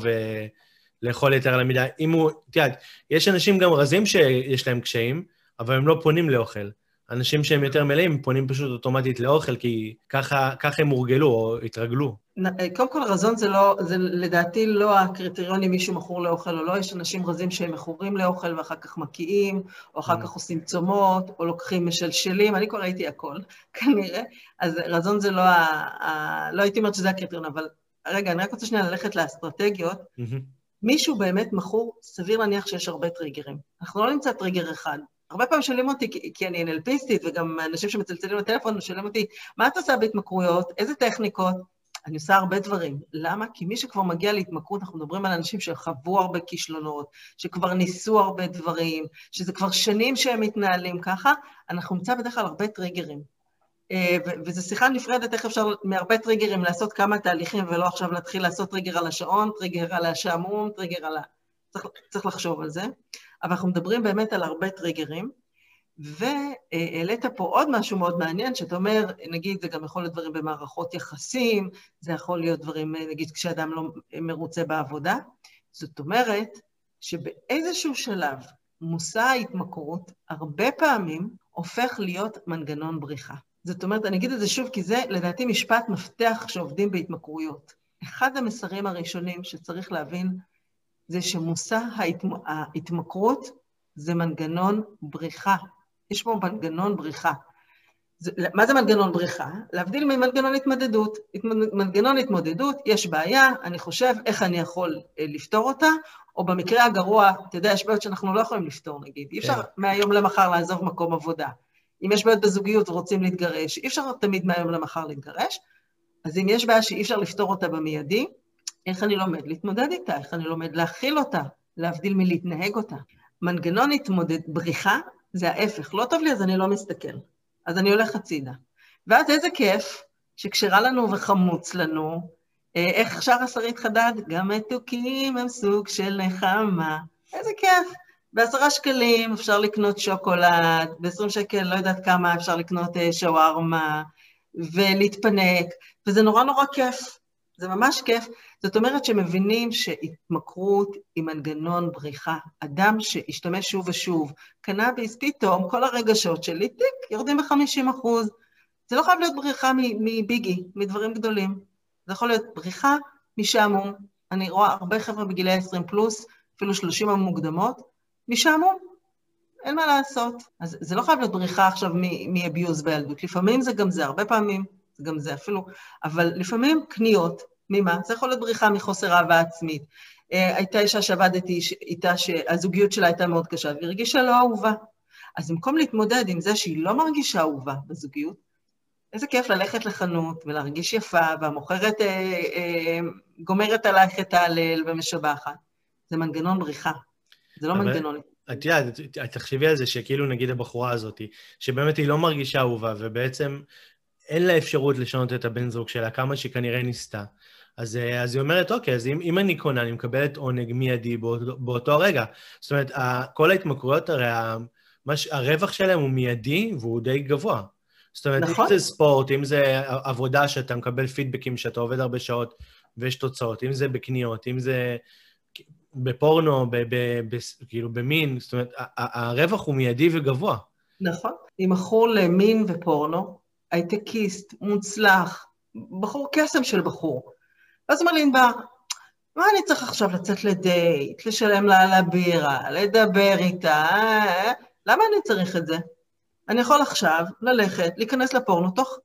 ולאכול יותר על המידה. אם הוא, את יודעת, יש אנשים גם רזים שיש להם קשיים, אבל הם לא פונים לאוכל. אנשים שהם יותר מלאים פונים פשוט אוטומטית לאוכל, כי ככה, ככה הם הורגלו או התרגלו. קודם כל, רזון זה לא, זה לדעתי לא הקריטריון אם מישהו מכור לאוכל או לא, יש אנשים רזים שהם מכורים לאוכל ואחר כך מקיאים, או אחר כך עושים צומות, או לוקחים משלשלים, אני כבר ראיתי הכל, כנראה, אז רזון זה לא ה... ה לא הייתי אומרת שזה הקריטריון, אבל רגע, אני רק רוצה שנייה ללכת לאסטרטגיות. מישהו באמת מכור, סביר להניח שיש הרבה טריגרים. אנחנו לא נמצא טריגר אחד. הרבה פעמים שואלים אותי, כי אני אנלפיסטית, וגם אנשים שמצלצלים לטלפון שואלים אותי, מה את עושה בהתמכרויות? איזה טכניקות? אני עושה הרבה דברים. למה? כי מי שכבר מגיע להתמכרות, אנחנו מדברים על אנשים שחוו הרבה כישלונות, שכבר ניסו הרבה דברים, שזה כבר שנים שהם מתנהלים ככה, אנחנו נמצא בדרך כלל הרבה טריגרים. אה, וזו שיחה נפרדת, איך אפשר מהרבה טריגרים לעשות כמה תהליכים, ולא עכשיו להתחיל לעשות טריגר על השעון, טריגר על השעמום, טריגר על ה... צריך, צריך לחשוב על זה. אבל אנחנו מדברים באמת על הרבה טריגרים, והעלית פה עוד משהו מאוד מעניין, שאתה אומר, נגיד, זה גם יכול להיות דברים במערכות יחסים, זה יכול להיות דברים, נגיד, כשאדם לא מרוצה בעבודה. זאת אומרת, שבאיזשהו שלב מושא ההתמכרות, הרבה פעמים הופך להיות מנגנון בריחה. זאת אומרת, אני אגיד את זה שוב, כי זה לדעתי משפט מפתח שעובדים בהתמכרויות. אחד המסרים הראשונים שצריך להבין זה שמושא ההתמכרות זה מנגנון בריחה. יש פה מנגנון בריחה. זה, מה זה מנגנון בריחה? להבדיל ממנגנון התמודדות. מנגנון התמודדות, יש בעיה, אני חושב איך אני יכול אה, לפתור אותה, או במקרה הגרוע, אתה יודע, יש בעיות שאנחנו לא יכולים לפתור, נגיד. אי אפשר כן. מהיום למחר לעזוב מקום עבודה. אם יש בעיות בזוגיות ורוצים להתגרש, אי אפשר תמיד מהיום למחר להתגרש. אז אם יש בעיה שאי אפשר לפתור אותה במיידי, איך אני לומד להתמודד איתה, איך אני לומד להכיל אותה, להבדיל מלהתנהג אותה. מנגנון התמודד, בריחה זה ההפך, לא טוב לי אז אני לא מסתכל, אז אני הולך הצידה. ואז איזה כיף שכשרע לנו וחמוץ לנו, אה, איך שר השרית חדד? גם מתוקים הם סוג של נחמה. איזה כיף. בעשרה שקלים אפשר לקנות שוקולד, בעשרים שקל לא יודעת כמה אפשר לקנות אה, שווארמה, ולהתפנק, וזה נורא נורא כיף. זה ממש כיף. זאת אומרת שמבינים שהתמכרות היא מנגנון בריחה. אדם שהשתמש שוב ושוב, קנאביס, פתאום כל הרגשות שלי, טיק, יורדים ב-50 אחוז. זה לא חייב להיות בריחה מביגי, מדברים גדולים. זה יכול להיות בריחה משעמום. אני רואה הרבה חבר'ה בגילי 20 פלוס, אפילו 30 המוקדמות, משעמום. אין מה לעשות. אז זה לא חייב להיות בריחה עכשיו מאביוז בילדות. לפעמים זה גם זה, הרבה פעמים זה גם זה אפילו, אבל לפעמים קניות, ממה? זה יכול להיות בריחה מחוסר אהבה עצמית. אה, הייתה אישה שעבדתי איתה שהזוגיות שלה הייתה מאוד קשה, והיא הרגישה לא אהובה. אז במקום להתמודד עם זה שהיא לא מרגישה אהובה בזוגיות, איזה כיף ללכת לחנות ולהרגיש יפה, והמוכרת אה, אה, גומרת עלייך את ההלל ומשבחת. זה מנגנון בריחה, זה לא אבל... מנגנון... את יודעת, תחשבי על זה שכאילו נגיד הבחורה הזאת, שבאמת היא לא מרגישה אהובה, ובעצם אין לה אפשרות לשנות את הבן זוג שלה, כמה שהיא ניסתה. אז, אה, אז היא אומרת, אוקיי, אז אם, אם אני קונה, אני מקבלת עונג מיידי באותו, באותו הרגע. זאת אומרת, כל ההתמכרויות, הרי המש, הרווח שלהם הוא מיידי והוא די גבוה. זאת אומרת, נכון. אם זה ספורט, אם זה עבודה שאתה מקבל פידבקים, שאתה עובד הרבה שעות ויש תוצאות, אם זה בקניות, אם זה בפורנו, ב, ב, ב, כאילו במין, זאת אומרת, הרווח הוא מיידי וגבוה. נכון. אם מכור למין ופורנו, הייטקיסט, מוצלח, בחור קסם של בחור. ואז אומר לי ענבר, מה אני צריך עכשיו לצאת לדייט, לשלם לה על הבירה, לדבר איתה, אה? למה אני צריך את זה? אני יכול עכשיו ללכת, להיכנס לפורנו, תוך...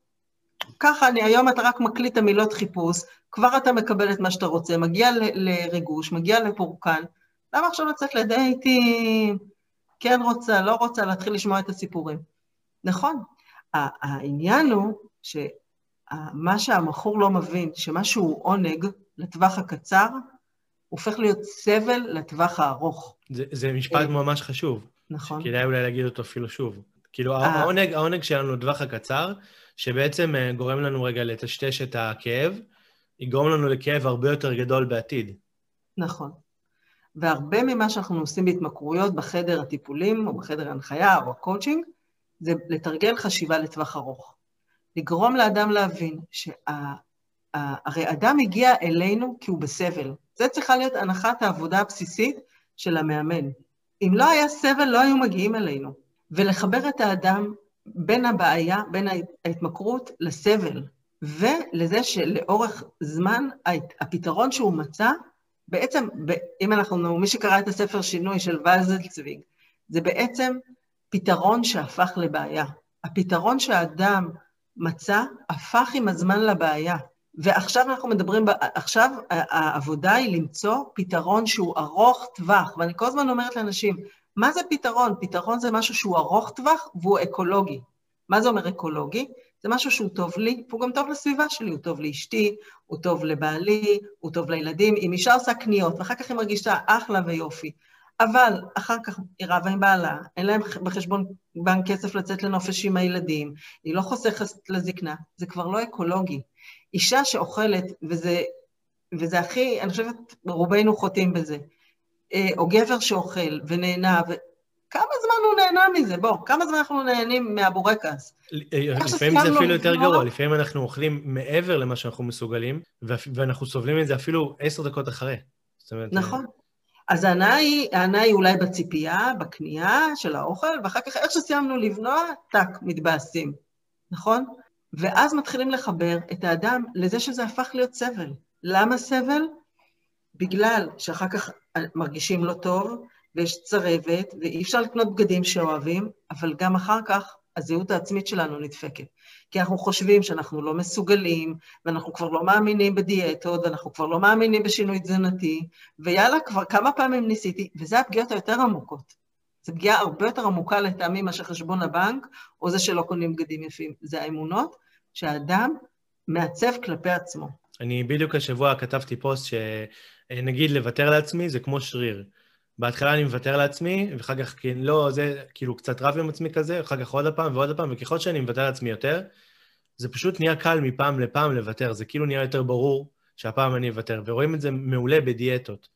ככה אני, היום אתה רק מקליט את המילות חיפוש, כבר אתה מקבל את מה שאתה רוצה, מגיע לריגוש, מגיע לפורקן, למה עכשיו לצאת לדייטים? כן רוצה, לא רוצה, להתחיל לשמוע את הסיפורים. נכון, העניין הוא שמה שהמכור לא מבין, שמה שהוא עונג לטווח הקצר, הופך להיות סבל לטווח הארוך. זה, זה משפט ממש חשוב. נכון. כדאי אולי להגיד אותו אפילו שוב. כאילו, העונג, העונג שלנו לטווח הקצר, שבעצם אה, גורם לנו רגע לטשטש את הכאב, יגרום לנו לכאב הרבה יותר גדול בעתיד. נכון. והרבה ממה שאנחנו עושים בהתמכרויות בחדר הטיפולים, או בחדר ההנחיה, או הקואוצ'ינג, זה לתרגל חשיבה לטווח ארוך. לגרום לאדם להבין שהרי אדם הגיע אלינו כי הוא בסבל. זה צריכה להיות הנחת העבודה הבסיסית של המאמן. אם לא היה סבל, לא היו מגיעים אלינו. ולחבר את האדם בין הבעיה, בין ההתמכרות לסבל, ולזה שלאורך זמן הפתרון שהוא מצא, בעצם, אם אנחנו, מי שקרא את הספר שינוי של ולזלצוויג, זה בעצם פתרון שהפך לבעיה. הפתרון שהאדם מצא הפך עם הזמן לבעיה. ועכשיו אנחנו מדברים, עכשיו העבודה היא למצוא פתרון שהוא ארוך טווח, ואני כל הזמן אומרת לאנשים, מה זה פתרון? פתרון זה משהו שהוא ארוך טווח והוא אקולוגי. מה זה אומר אקולוגי? זה משהו שהוא טוב לי, והוא גם טוב לסביבה שלי, הוא טוב לאשתי, הוא טוב לבעלי, הוא טוב לילדים. אם אישה עושה קניות, ואחר כך היא מרגישה אחלה ויופי, אבל אחר כך היא רבה עם בעלה, אין להם בחשבון בנק כסף לצאת לנופש עם הילדים, היא לא חוסכת לזקנה, זה כבר לא אקולוגי. אישה שאוכלת, וזה, וזה הכי, אני חושבת, רובנו חוטאים בזה, או גבר שאוכל ונהנה, ו... כמה זמן הוא נהנה מזה? בוא, כמה זמן אנחנו נהנים מהבורקס? אה, לפעמים זה אפילו יותר גרוע, לפעמים אנחנו אוכלים מעבר למה שאנחנו מסוגלים, ואנחנו סובלים מזה אפילו עשר דקות אחרי. נכון. אז ההנאה היא, ההנאה היא אולי בציפייה, בקנייה של האוכל, ואחר כך איך שסיימנו לבנוע, טאק, מתבאסים, נכון? ואז מתחילים לחבר את האדם לזה שזה הפך להיות סבל. למה סבל? בגלל שאחר כך מרגישים לא טוב, ויש צרבת, ואי אפשר לקנות בגדים שאוהבים, אבל גם אחר כך הזהות העצמית שלנו נדפקת. כי אנחנו חושבים שאנחנו לא מסוגלים, ואנחנו כבר לא מאמינים בדיאטות, ואנחנו כבר לא מאמינים בשינוי תזונתי, ויאללה, כבר כמה פעמים ניסיתי, וזה הפגיעות היותר עמוקות. זו פגיעה הרבה יותר עמוקה לטעמי מאשר חשבון הבנק, או זה שלא קונים בגדים יפים. זה האמונות שהאדם מעצב כלפי עצמו. אני בדיוק השבוע כתבתי פוסט שנגיד לוותר לעצמי זה כמו שריר. בהתחלה אני מוותר לעצמי, ואחר כך לא, זה כאילו קצת רב עם עצמי כזה, אחר כך עוד פעם ועוד פעם, וככל שאני מוותר לעצמי יותר, זה פשוט נהיה קל מפעם לפעם לוותר, זה כאילו נהיה יותר ברור שהפעם אני אוותר, ורואים את זה מעולה בדיאטות.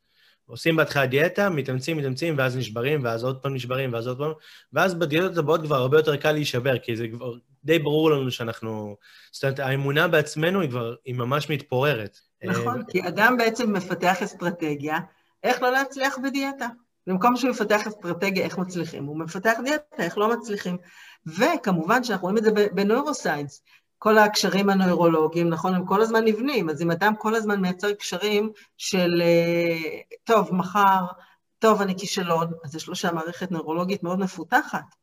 עושים בהתחלה דיאטה, מתאמצים, מתאמצים, ואז נשברים, ואז עוד פעם נשברים, ואז עוד פעם, ואז בדיאטות הבאות כבר הרבה יותר קל להישבר, כי זה כבר די ברור לנו שאנחנו... זאת אומרת, האמונה בעצמנו היא כבר, היא ממש מתפוררת. נכון, כי אדם בעצם מפתח אסטרטגיה, איך לא להצליח בדיאטה. במקום שהוא יפתח אסטרטגיה איך מצליחים, הוא מפתח דיאטה איך לא מצליחים. וכמובן שאנחנו רואים את זה בנוירוסיינס, כל הקשרים הנוירולוגיים, נכון, הם כל הזמן נבנים, אז אם אדם כל הזמן מייצר קשרים של, אה, טוב, מחר, טוב, אני כישלון, אז יש לו שם מערכת נוירולוגית מאוד מפותחת.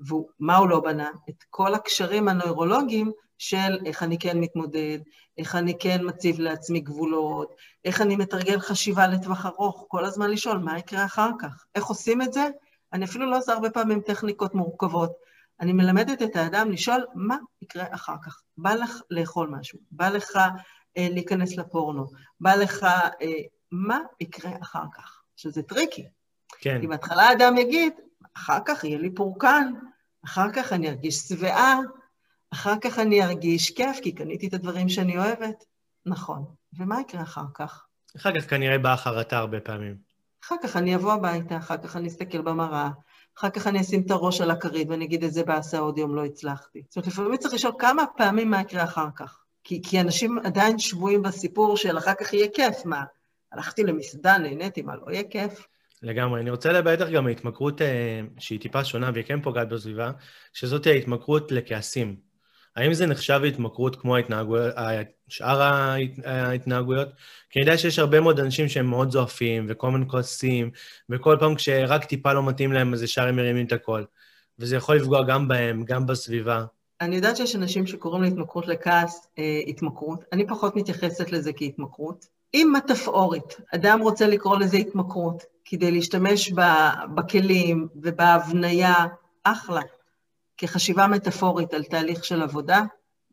ומה הוא לא בנה? את כל הקשרים הנוירולוגיים של איך אני כן מתמודד, איך אני כן מציב לעצמי גבולות, איך אני מתרגל חשיבה לטווח ארוך, כל הזמן לשאול מה יקרה אחר כך. איך עושים את זה? אני אפילו לא עושה הרבה פעמים טכניקות מורכבות. אני מלמדת את האדם לשאול מה יקרה אחר כך. בא לך לאכול משהו, בא לך אה, להיכנס לפורנו, בא לך, אה, מה יקרה אחר כך? שזה tricky. כן. כי בהתחלה האדם יגיד, אחר כך יהיה לי פורקן, אחר כך אני ארגיש שבעה, אחר כך אני ארגיש כיף, כי קניתי את הדברים שאני אוהבת. נכון. ומה יקרה אחר כך? אחר כך כנראה באה חרטה הרבה פעמים. אחר כך אני אבוא הביתה, אחר כך אני אסתכל במראה, אחר כך אני אשים את הראש על הכרית ואני אגיד, איזה באסה עוד יום לא הצלחתי. זאת אומרת, לפעמים צריך לשאול כמה פעמים מה יקרה אחר כך. כי, כי אנשים עדיין שבויים בסיפור של אחר כך יהיה כיף, מה? הלכתי למסעדה, נהניתי, מה, לא יהיה כיף? לגמרי. אני רוצה לדבר איתך גם על התמכרות אה, שהיא טיפה שונה והיא כן פוגעת בסביבה, שזאת ההתמכרות לכעסים. האם זה נחשב התמכרות כמו ההתנהגויות, שאר ההתנהגויות? כי אני יודע שיש הרבה מאוד אנשים שהם מאוד זועפים, וכל הזמן כועסים, וכל פעם כשרק טיפה לא מתאים להם, אז ישר הם מרימים את הכל. וזה יכול לפגוע גם בהם, גם בסביבה. אני יודעת שיש אנשים שקוראים להתמכרות לכעס אה, התמכרות. אני פחות מתייחסת לזה כהתמכרות. אם מטאפורית, אדם רוצה לקרוא לזה התמכרות, כדי להשתמש בכלים ובהבניה, אחלה. כחשיבה מטאפורית על תהליך של עבודה,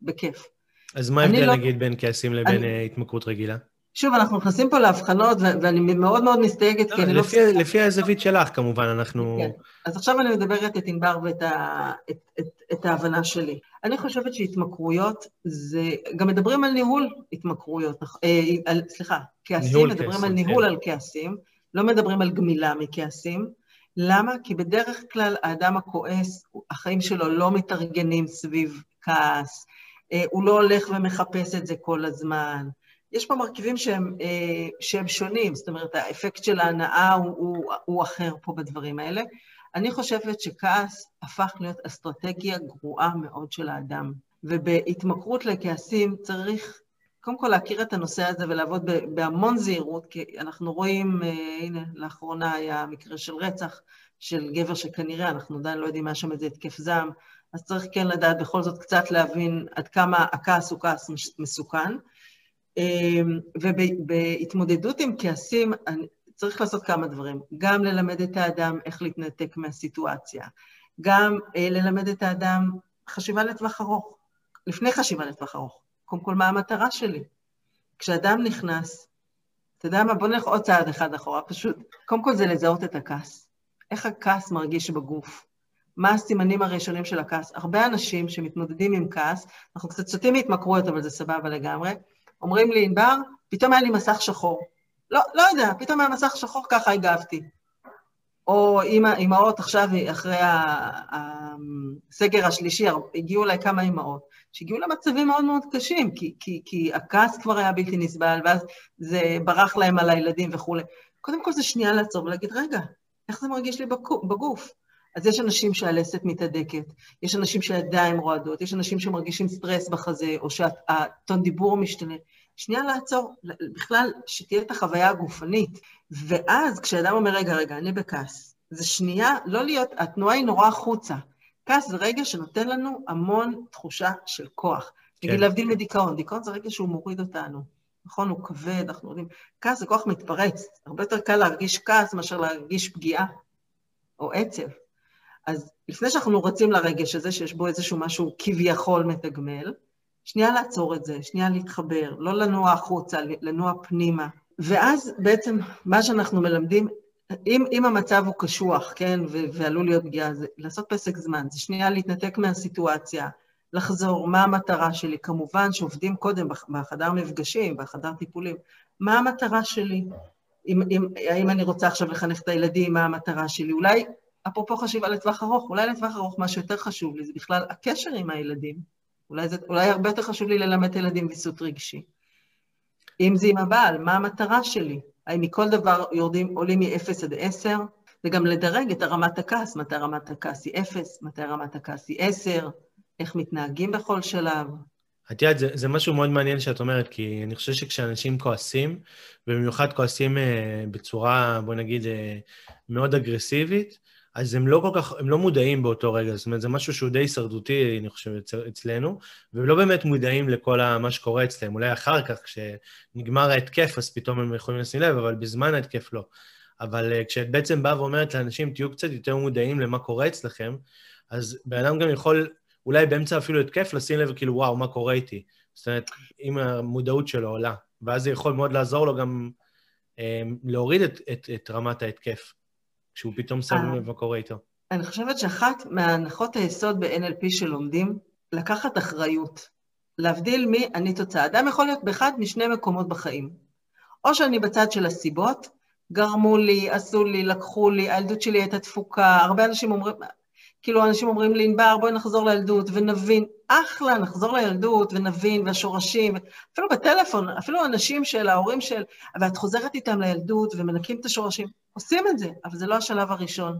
בכיף. אז מה ההבדל, לא... נגיד, בין כעסים לבין אני... אה, התמכרות רגילה? שוב, אנחנו נכנסים פה להבחנות, ואני מאוד מאוד מסתייגת, כי אני לא... לפי, לפי הזווית שלך, כמובן, אנחנו... כן. אז עכשיו אני מדברת את ענבר ואת ה, את, את, את ההבנה שלי. אני חושבת שהתמכרויות זה... גם מדברים על ניהול התמכרויות, אה, על, סליחה, כעסים, מדברים כעסים, על ניהול כן. על כעסים, לא מדברים על גמילה מכעסים. למה? כי בדרך כלל האדם הכועס, החיים שלו לא מתארגנים סביב כעס, אה, הוא לא הולך ומחפש את זה כל הזמן. יש פה מרכיבים שהם, אה, שהם שונים, זאת אומרת, האפקט של ההנאה הוא, הוא, הוא אחר פה בדברים האלה. אני חושבת שכעס הפך להיות אסטרטגיה גרועה מאוד של האדם, ובהתמכרות לכעסים צריך קודם כל להכיר את הנושא הזה ולעבוד בהמון זהירות, כי אנחנו רואים, אה, הנה, לאחרונה היה מקרה של רצח של גבר שכנראה, אנחנו עדיין לא יודעים מה שם איזה התקף זעם, אז צריך כן לדעת בכל זאת קצת להבין עד כמה הכעס הוא כעס מסוכן. אמ, ובהתמודדות עם כעסים צריך לעשות כמה דברים. גם ללמד את האדם איך להתנתק מהסיטואציה, גם אה, ללמד את האדם חשיבה לטווח ארוך, לפני חשיבה לטווח ארוך. קודם כל, מה המטרה שלי? כשאדם נכנס, אתה יודע מה? בוא נלך עוד צעד אחד אחורה, פשוט. קודם כל זה לזהות את הכעס. איך הכעס מרגיש בגוף? מה הסימנים הראשונים של הכעס? הרבה אנשים שמתמודדים עם כעס, אנחנו קצת סוטים מהתמכרויות, אבל זה סבבה לגמרי, אומרים לי, ענבר, פתאום היה לי מסך שחור. לא, לא יודע, פתאום היה מסך שחור, ככה הגבתי. או אימהות עכשיו, אחרי הסגר השלישי, הגיעו אליי כמה אימהות, שהגיעו למצבים מאוד מאוד קשים, כי, כי, כי הכעס כבר היה בלתי נסבל, ואז זה ברח להם על הילדים וכולי. קודם כל זה שנייה לעצור ולהגיד, רגע, איך זה מרגיש לי בגוף? אז יש אנשים שהלסת מתהדקת, יש אנשים שהידיים רועדות, יש אנשים שמרגישים סטרס בחזה, או שהטון דיבור משתנה. שנייה לעצור, בכלל, שתהיה את החוויה הגופנית. ואז כשאדם אומר, רגע, רגע, אני בכעס, זה שנייה, לא להיות, התנועה היא נורא החוצה. כעס זה רגע שנותן לנו המון תחושה של כוח. כן. נגיד להבדיל מדיכאון, דיכאון זה רגע שהוא מוריד אותנו. נכון, הוא כבד, אנחנו יודעים. כעס זה כוח מתפרץ. הרבה יותר קל להרגיש כעס מאשר להרגיש פגיעה או עצב. אז לפני שאנחנו רצים לרגש הזה, שיש בו איזשהו משהו כביכול מתגמל, שנייה לעצור את זה, שנייה להתחבר, לא לנוע החוצה, לנוע פנימה. ואז בעצם מה שאנחנו מלמדים, אם, אם המצב הוא קשוח, כן, ו- ועלול להיות פגיעה, זה לעשות פסק זמן, זה שנייה להתנתק מהסיטואציה, לחזור, מה המטרה שלי? כמובן שעובדים קודם בחדר מפגשים, בחדר טיפולים, מה המטרה שלי? אם, אם, האם אני רוצה עכשיו לחנך את הילדים, מה המטרה שלי? אולי אפרופו חשיבה לטווח ארוך, אולי לטווח ארוך מה שיותר חשוב לי זה בכלל הקשר עם הילדים. אולי, זה, אולי הרבה יותר חשוב לי ללמד את הילדים ויסות רגשי. אם זה עם הבעל, מה המטרה שלי? האם מכל דבר יורדים, עולים מ-0 עד 10? וגם לדרג את הרמת הכעס, מתי רמת הכעס היא 0, מתי רמת הכעס היא 10, איך מתנהגים בכל שלב. את יודעת, זה, זה משהו מאוד מעניין שאת אומרת, כי אני חושב שכשאנשים כועסים, ובמיוחד כועסים אה, בצורה, בוא נגיד, אה, מאוד אגרסיבית, אז הם לא כל כך, הם לא מודעים באותו רגע, זאת אומרת, זה משהו שהוא די הישרדותי, אני חושב, אצלנו, והם לא באמת מודעים לכל מה שקורה אצלם. אולי אחר כך, כשנגמר ההתקף, אז פתאום הם יכולים לשים לב, אבל בזמן ההתקף לא. אבל uh, כשאת בעצם באה ואומרת לאנשים, תהיו קצת יותר מודעים למה קורה אצלכם, אז בן אדם גם יכול, אולי באמצע אפילו התקף, לשים לב כאילו, וואו, מה קורה איתי? זאת אומרת, אם המודעות שלו עולה, ואז זה יכול מאוד לעזור לו גם um, להוריד את, את, את רמת ההתקף. כשהוא פתאום שם אה, לב מה קורה איתו. אני חושבת שאחת מהנחות היסוד ב-NLP שלומדים, לקחת אחריות. להבדיל מי אני תוצאה. אדם יכול להיות באחד משני מקומות בחיים. או שאני בצד של הסיבות, גרמו לי, עשו לי, לקחו לי, הילדות שלי הייתה תפוקה, הרבה אנשים אומרים, כאילו אנשים אומרים לי, ענבר, בואי נחזור לילדות ונבין, אחלה, נחזור לילדות ונבין, והשורשים, אפילו בטלפון, אפילו אנשים של ההורים של, ואת חוזרת איתם לילדות ומנקים את השורשים, עושים את זה, אבל זה לא השלב הראשון.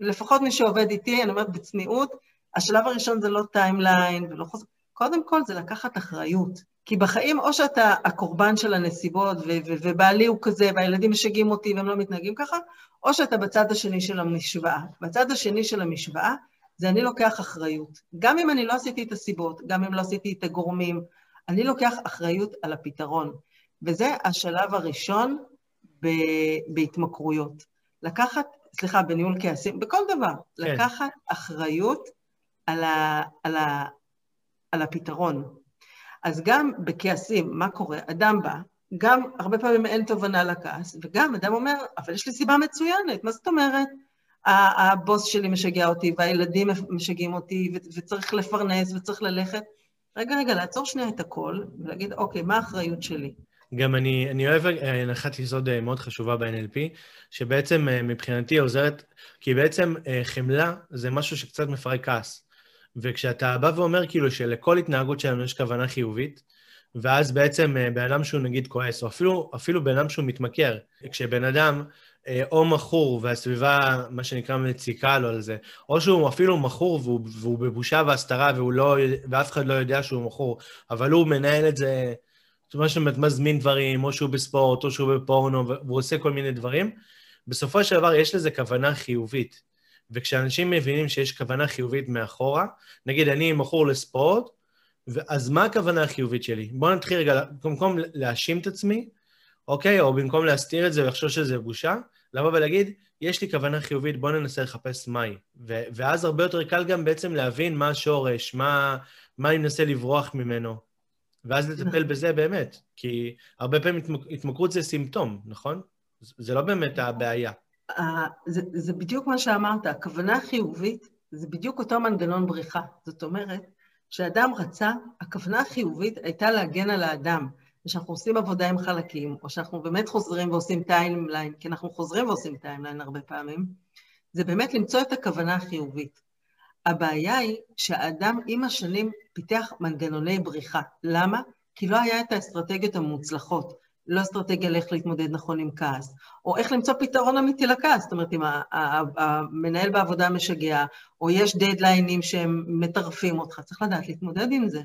לפחות מי שעובד איתי, אני אומרת בצניעות, השלב הראשון זה לא timeline ולא חוזר, קודם כל זה לקחת אחריות. כי בחיים או שאתה הקורבן של הנסיבות, ובעלי הוא כזה, והילדים משגעים אותי והם לא מתנהגים ככה, או שאתה בצד השני של המשוואה. בצד השני של המשוואה זה אני לוקח אחריות. גם אם אני לא עשיתי את הסיבות, גם אם לא עשיתי את הגורמים, אני לוקח אחריות על הפתרון. וזה השלב הראשון ב- בהתמכרויות. לקחת, סליחה, בניהול כעסים, בכל דבר, כן. לקחת אחריות על, ה- על, ה- על הפתרון. אז גם בכעסים, מה קורה? אדם בא, גם הרבה פעמים אין תובנה לכעס, וגם אדם אומר, אבל יש לי סיבה מצוינת, מה זאת אומרת? הבוס שלי משגע אותי, והילדים משגעים אותי, וצריך לפרנס וצריך ללכת. רגע, רגע, לעצור שנייה את הכל, ולהגיד, אוקיי, מה האחריות שלי? גם אני, אני אוהב הנחת יסוד אה, מאוד חשובה ב-NLP, שבעצם אה, מבחינתי עוזרת, כי בעצם אה, חמלה זה משהו שקצת מפרק כעס. וכשאתה בא ואומר כאילו שלכל התנהגות שלנו יש כוונה חיובית, ואז בעצם בן אדם שהוא נגיד כועס, או אפילו, אפילו בן אדם שהוא מתמכר, כשבן אדם או מכור והסביבה, מה שנקרא, מציקה לו על זה, או שהוא אפילו מכור והוא, והוא בבושה והסתרה לא, ואף אחד לא יודע שהוא מכור, אבל הוא מנהל את זה זאת אומרת מזמין דברים, או שהוא בספורט, או שהוא בפורנו, והוא עושה כל מיני דברים. בסופו של דבר יש לזה כוונה חיובית. וכשאנשים מבינים שיש כוונה חיובית מאחורה, נגיד אני מכור לספורט, אז מה הכוונה החיובית שלי? בואו נתחיל רגע, במקום להאשים את עצמי, אוקיי? או במקום להסתיר את זה ולחשוב שזה בושה, לבוא ולהגיד, יש לי כוונה חיובית, בואו ננסה לחפש מהי. ואז הרבה יותר קל גם בעצם להבין מה השורש, מה, מה אני מנסה לברוח ממנו. ואז לטפל. בזה באמת, כי הרבה פעמים התמכרות זה סימפטום, נכון? זה לא באמת הבעיה. זה, זה בדיוק מה שאמרת, הכוונה החיובית זה בדיוק אותו מנגנון בריחה. זאת אומרת, כשאדם רצה, הכוונה החיובית הייתה להגן על האדם. כשאנחנו עושים עבודה עם חלקים, או שאנחנו באמת חוזרים ועושים timeline, כי אנחנו חוזרים ועושים timeline הרבה פעמים, זה באמת למצוא את הכוונה החיובית. הבעיה היא שהאדם עם השנים פיתח מנגנוני בריחה. למה? כי לא היה את האסטרטגיות המוצלחות. לא אסטרטגיה לאיך להתמודד נכון עם כעס, או איך למצוא פתרון אמיתי לכעס. זאת אומרת, אם המנהל בעבודה משגע, או יש דדליינים שהם מטרפים אותך, צריך לדעת להתמודד עם זה.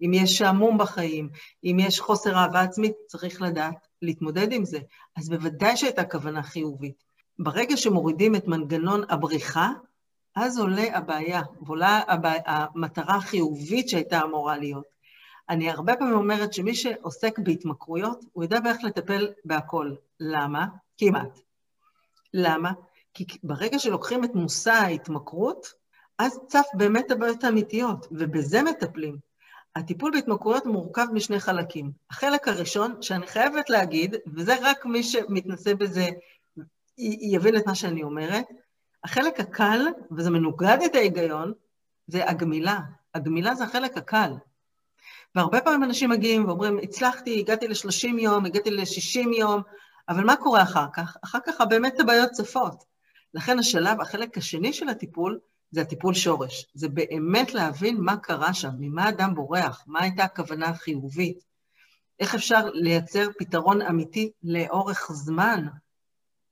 אם יש שעמום בחיים, אם יש חוסר אהבה עצמית, צריך לדעת להתמודד עם זה. אז בוודאי שהייתה כוונה חיובית. ברגע שמורידים את מנגנון הבריחה, אז עולה הבעיה, ועולה הבעיה, המטרה החיובית שהייתה אמורה להיות. אני הרבה פעמים אומרת שמי שעוסק בהתמכרויות, הוא יודע באיך לטפל בהכל. למה? כמעט. למה? כי ברגע שלוקחים את מושא ההתמכרות, אז צף באמת הבעיות האמיתיות, ובזה מטפלים. הטיפול בהתמכרויות מורכב משני חלקים. החלק הראשון, שאני חייבת להגיד, וזה רק מי שמתנסה בזה יבין את מה שאני אומרת, החלק הקל, וזה מנוגד את ההיגיון, זה הגמילה. הגמילה זה החלק הקל. והרבה פעמים אנשים מגיעים ואומרים, הצלחתי, הגעתי ל-30 יום, הגעתי ל-60 יום, אבל מה קורה אחר כך? אחר כך באמת הבעיות צפות. לכן השלב, החלק השני של הטיפול, זה הטיפול שורש. זה באמת להבין מה קרה שם, ממה אדם בורח, מה הייתה הכוונה החיובית, איך אפשר לייצר פתרון אמיתי לאורך זמן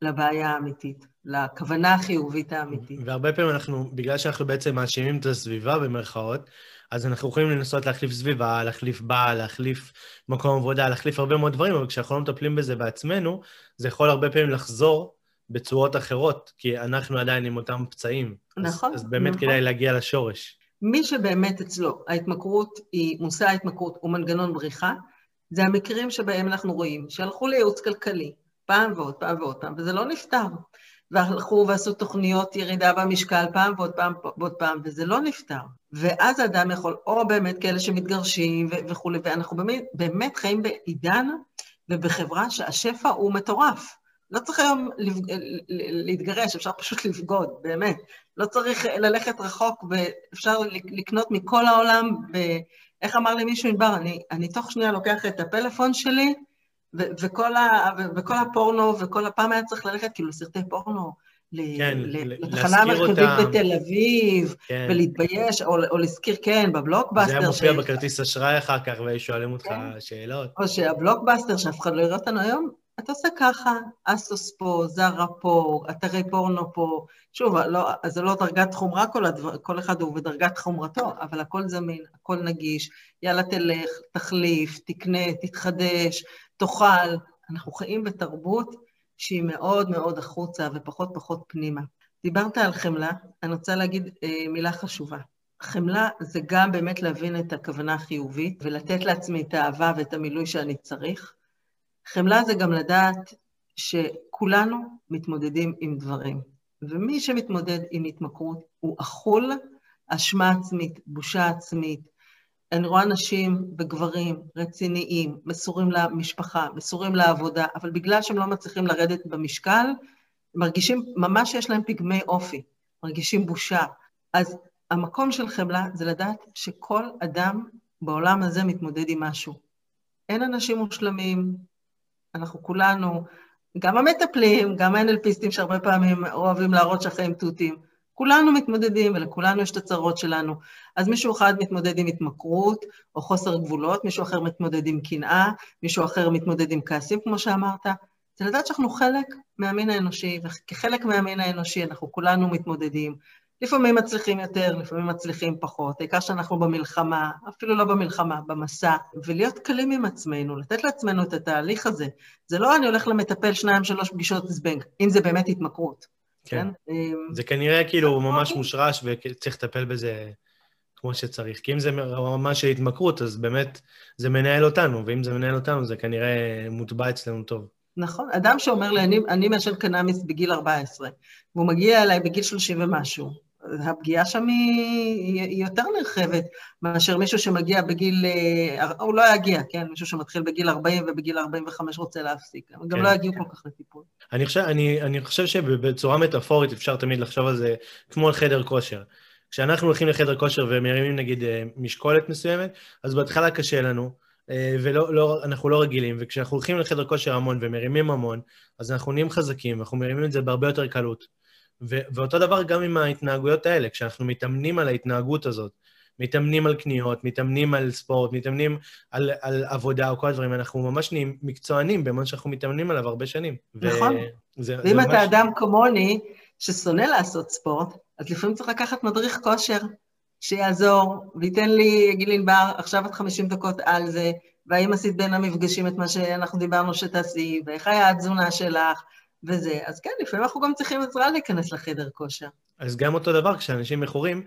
לבעיה האמיתית. לכוונה החיובית האמיתית. והרבה פעמים אנחנו, בגלל שאנחנו בעצם מאשימים את הסביבה במרכאות, אז אנחנו יכולים לנסות להחליף סביבה, להחליף בעל, להחליף מקום עבודה, להחליף הרבה מאוד דברים, אבל כשאנחנו לא מטפלים בזה בעצמנו, זה יכול הרבה פעמים לחזור בצורות אחרות, כי אנחנו עדיין עם אותם פצעים. נכון. אז, אז באמת נכון. כדאי להגיע לשורש. מי שבאמת אצלו ההתמכרות היא, מושא ההתמכרות הוא מנגנון בריחה, זה המקרים שבהם אנחנו רואים שהלכו לייעוץ כלכלי, פעם ועוד פעם ועוד פעם, וזה לא נפתר. והלכו ועשו תוכניות ירידה במשקל פעם ועוד פעם ועוד פעם, וזה לא נפתר. ואז האדם יכול, או באמת כאלה שמתגרשים וכולי, ואנחנו באמת, באמת חיים בעידן ובחברה שהשפע הוא מטורף. לא צריך היום לפג... להתגרש, אפשר פשוט לבגוד, באמת. לא צריך ללכת רחוק, ואפשר לקנות מכל העולם, ואיך אמר לי מישהו, ענבר, אני, אני תוך שנייה לוקח את הפלאפון שלי, וכל, ה, וכל הפורנו, וכל הפעם היה צריך ללכת כאילו לסרטי פורנו, כן, לתחנה המרכזית בתל אביב, כן. ולהתבייש, או, או להזכיר, כן, בבלוקבאסטר. זה היה מופיע ש... בכרטיס אשראי אחר כך, ושואלים אותך כן. שאלות. או שהבלוקבאסטר, שאף אחד לא יראה אותנו היום, אתה עושה ככה, אסוס פה, זרה פה, אתרי פורנו פה. שוב, לא, זה לא דרגת חומרה, כל, הדבר, כל אחד הוא בדרגת חומרתו, אבל הכל זמין, הכל נגיש. יאללה, תלך, תחליף, תקנה, תתחדש, תאכל. אנחנו חיים בתרבות שהיא מאוד מאוד החוצה ופחות פחות פנימה. דיברת על חמלה, אני רוצה להגיד אה, מילה חשובה. חמלה זה גם באמת להבין את הכוונה החיובית ולתת לעצמי את האהבה ואת המילוי שאני צריך. חמלה זה גם לדעת שכולנו מתמודדים עם דברים, ומי שמתמודד עם התמכרות הוא אכול אשמה עצמית, בושה עצמית, אני רואה נשים וגברים רציניים, מסורים למשפחה, מסורים לעבודה, אבל בגלל שהם לא מצליחים לרדת במשקל, מרגישים, ממש שיש להם פגמי אופי, מרגישים בושה. אז המקום של חמלה זה לדעת שכל אדם בעולם הזה מתמודד עם משהו. אין אנשים מושלמים, אנחנו כולנו, גם המטפלים, גם ה-NLPיסטים שהרבה פעמים אוהבים להראות שהחיים תותים, כולנו מתמודדים ולכולנו יש את הצרות שלנו. אז מישהו אחד מתמודד עם התמכרות או חוסר גבולות, מישהו אחר מתמודד עם קנאה, מישהו אחר מתמודד עם כעסים, כמו שאמרת. זה לדעת שאנחנו חלק מהמין האנושי, וכחלק מהמין האנושי אנחנו כולנו מתמודדים. לפעמים מצליחים יותר, לפעמים מצליחים פחות, העיקר שאנחנו במלחמה, אפילו לא במלחמה, במסע, ולהיות קלים עם עצמנו, לתת לעצמנו את התהליך הזה. זה לא אני הולך למטפל שניים, שלוש פגישות זבנג, אם זה באמת התמכרות. כן. כן? זה כנראה כאילו ממש מושרש וצריך לטפל בזה כמו שצריך. כי אם זה ממש של התמכרות, אז באמת זה מנהל אותנו, ואם זה מנהל אותנו, זה כנראה מוטבע אצלנו טוב. נכון. אדם שאומר לי, אני, אני מעשן קנאביס בגיל 14, והוא מגיע אליי בגיל 30 ומשהו, הפגיעה שם היא, היא יותר נרחבת מאשר מישהו שמגיע בגיל, אה, הוא לא יגיע, כן? מישהו שמתחיל בגיל 40 ובגיל 45 רוצה להפסיק. הם גם כן. לא יגיעו כל כך לטיפול. אני חושב, אני, אני חושב שבצורה מטאפורית אפשר תמיד לחשוב על זה כמו על חדר כושר. כשאנחנו הולכים לחדר כושר ומרימים נגיד אה, משקולת מסוימת, אז בהתחלה קשה לנו, אה, ואנחנו לא, לא רגילים, וכשאנחנו הולכים לחדר כושר המון ומרימים המון, אז אנחנו נהיים חזקים, אנחנו מרימים את זה בהרבה יותר קלות. ו- ואותו דבר גם עם ההתנהגויות האלה, כשאנחנו מתאמנים על ההתנהגות הזאת, מתאמנים על קניות, מתאמנים על ספורט, מתאמנים על, על עבודה או כל הדברים, אנחנו ממש נהיים מקצוענים במה שאנחנו מתאמנים עליו הרבה שנים. נכון. וזה, ואם אתה ממש... אדם כמוני, ששונא לעשות ספורט, אז לפעמים צריך לקחת מדריך כושר שיעזור, וייתן לי, יגיד לי, ענבר, עכשיו את 50 דקות על זה, והאם עשית בין המפגשים את מה שאנחנו דיברנו שתעשי, ואיך היה התזונה שלך, וזה. אז כן, לפעמים אנחנו גם צריכים עזרה להיכנס לחדר כושר. אז גם אותו דבר, כשאנשים מכורים,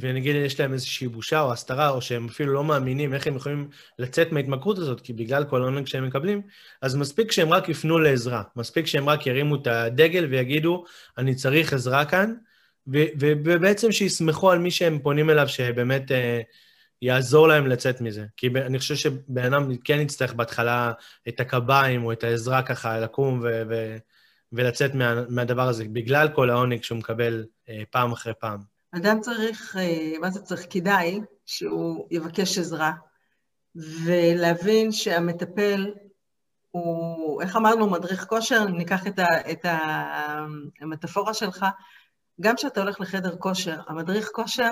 ונגיד יש להם איזושהי בושה או הסתרה, או שהם אפילו לא מאמינים איך הם יכולים לצאת מההתמכרות הזאת, כי בגלל כל העונג שהם מקבלים, אז מספיק שהם רק יפנו לעזרה. מספיק שהם רק ירימו את הדגל ויגידו, אני צריך עזרה כאן, ו- ובעצם שיסמכו על מי שהם פונים אליו, שבאמת אה, יעזור להם לצאת מזה. כי אני חושב שבן אדם כן יצטרך בהתחלה את הקביים או את העזרה ככה לקום ו... ו- ולצאת מה, מהדבר הזה, בגלל כל העונג שהוא מקבל אה, פעם אחרי פעם. אדם צריך, אה, מה זה צריך? כדאי שהוא יבקש עזרה, ולהבין שהמטפל הוא, איך אמרנו, מדריך כושר, ניקח את, ה, את המטאפורה שלך, גם כשאתה הולך לחדר כושר, המדריך כושר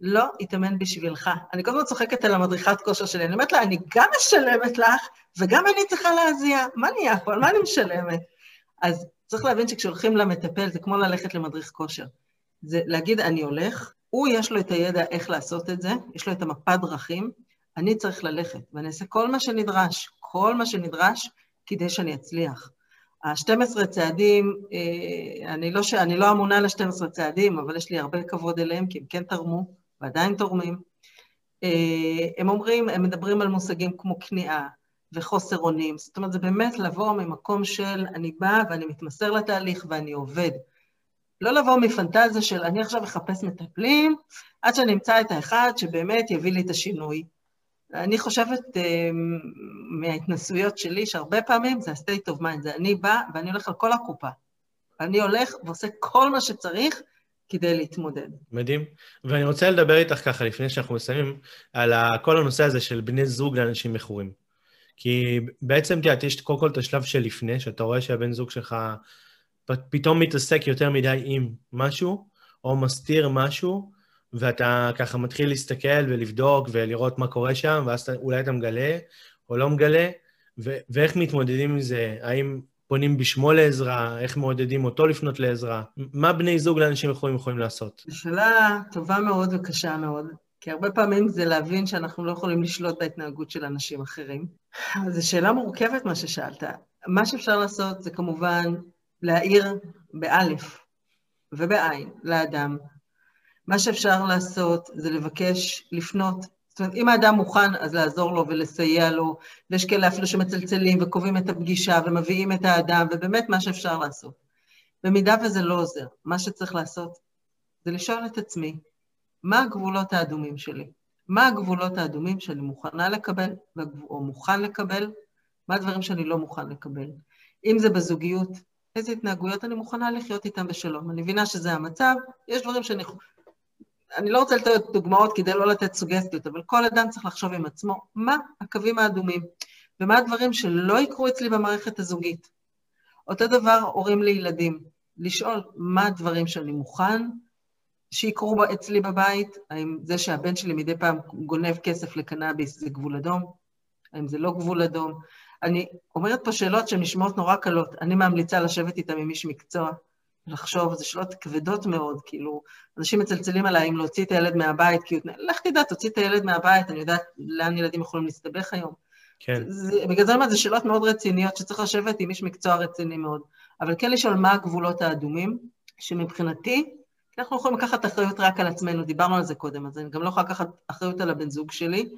לא יתאמן בשבילך. אני כל הזמן צוחקת על המדריכת כושר שלי, אני אומרת לה, אני גם משלמת לך, וגם אני צריכה להזיע, מה נהיה פה? על מה אני משלמת? אז צריך להבין שכשהולכים למטפל זה כמו ללכת למדריך כושר. זה להגיד, אני הולך, הוא יש לו את הידע איך לעשות את זה, יש לו את המפת דרכים, אני צריך ללכת, ואני אעשה כל מה שנדרש, כל מה שנדרש, כדי שאני אצליח. ה-12 צעדים, אה, אני לא, ש... אני לא אמונה ל-12 צעדים, אבל יש לי הרבה כבוד אליהם, כי הם כן תרמו, ועדיין תורמים. אה, הם אומרים, הם מדברים על מושגים כמו כניעה, וחוסר אונים. זאת אומרת, זה באמת לבוא ממקום של אני באה ואני מתמסר לתהליך ואני עובד. לא לבוא מפנטזיה של אני עכשיו אחפש מטפלים, עד שאני אמצא את האחד שבאמת יביא לי את השינוי. אני חושבת uh, מההתנסויות שלי, שהרבה פעמים זה ה-state of mind, זה אני באה ואני הולך על כל הקופה. אני הולך ועושה כל מה שצריך כדי להתמודד. מדהים. ואני רוצה לדבר איתך ככה, לפני שאנחנו מסיימים, על כל הנושא הזה של בני זוג לאנשים מכורים. כי בעצם, תראה, יש קודם כל את השלב שלפני, שאתה רואה שהבן זוג שלך פתאום מתעסק יותר מדי עם משהו, או מסתיר משהו, ואתה ככה מתחיל להסתכל ולבדוק ולראות מה קורה שם, ואז אולי אתה מגלה או לא מגלה, ו- ואיך מתמודדים עם זה, האם פונים בשמו לעזרה, איך מעודדים אותו לפנות לעזרה, מה בני זוג לאנשים יכולים, יכולים לעשות? שאלה טובה מאוד וקשה מאוד. כי הרבה פעמים זה להבין שאנחנו לא יכולים לשלוט בהתנהגות של אנשים אחרים. זו שאלה מורכבת מה ששאלת. מה שאפשר לעשות זה כמובן להעיר באלף ובעין לאדם. מה שאפשר לעשות זה לבקש לפנות. זאת אומרת, אם האדם מוכן, אז לעזור לו ולסייע לו, ויש כאלה אפילו שמצלצלים וקובעים את הפגישה ומביאים את האדם, ובאמת מה שאפשר לעשות. במידה וזה לא עוזר, מה שצריך לעשות זה לשאול את עצמי, מה הגבולות האדומים שלי? מה הגבולות האדומים שאני מוכנה לקבל, או מוכן לקבל, מה הדברים שאני לא מוכן לקבל. אם זה בזוגיות, איזה התנהגויות אני מוכנה לחיות איתם בשלום. אני מבינה שזה המצב, יש דברים שאני... אני לא רוצה לתת דוגמאות כדי לא לתת סוגסטיות, אבל כל אדם צריך לחשוב עם עצמו מה הקווים האדומים, ומה הדברים שלא יקרו אצלי במערכת הזוגית. אותו דבר הורים לילדים, לשאול מה הדברים שאני מוכן שיקרו אצלי בבית, האם זה שהבן שלי מדי פעם גונב כסף לקנאביס זה גבול אדום, האם זה לא גבול אדום. אני אומרת פה שאלות שהן נשמעות נורא קלות, אני ממליצה לשבת איתם עם איש מקצוע, לחשוב, זה שאלות כבדות מאוד, כאילו, אנשים מצלצלים עליי אם להוציא את הילד מהבית, כי לך תדע, תוציא את הילד מהבית, אני יודעת לאן ילדים יכולים להסתבך היום. כן. זה, בגלל זה אני אומרת, זה שאלות מאוד רציניות שצריך לשבת עם איש מקצוע רציני מאוד. אבל כן לשאול מה הגבולות האדומים, שמבחינתי, אנחנו יכולים לקחת אחריות רק על עצמנו, דיברנו על זה קודם, אז אני גם לא יכולה לקחת אחריות על הבן זוג שלי.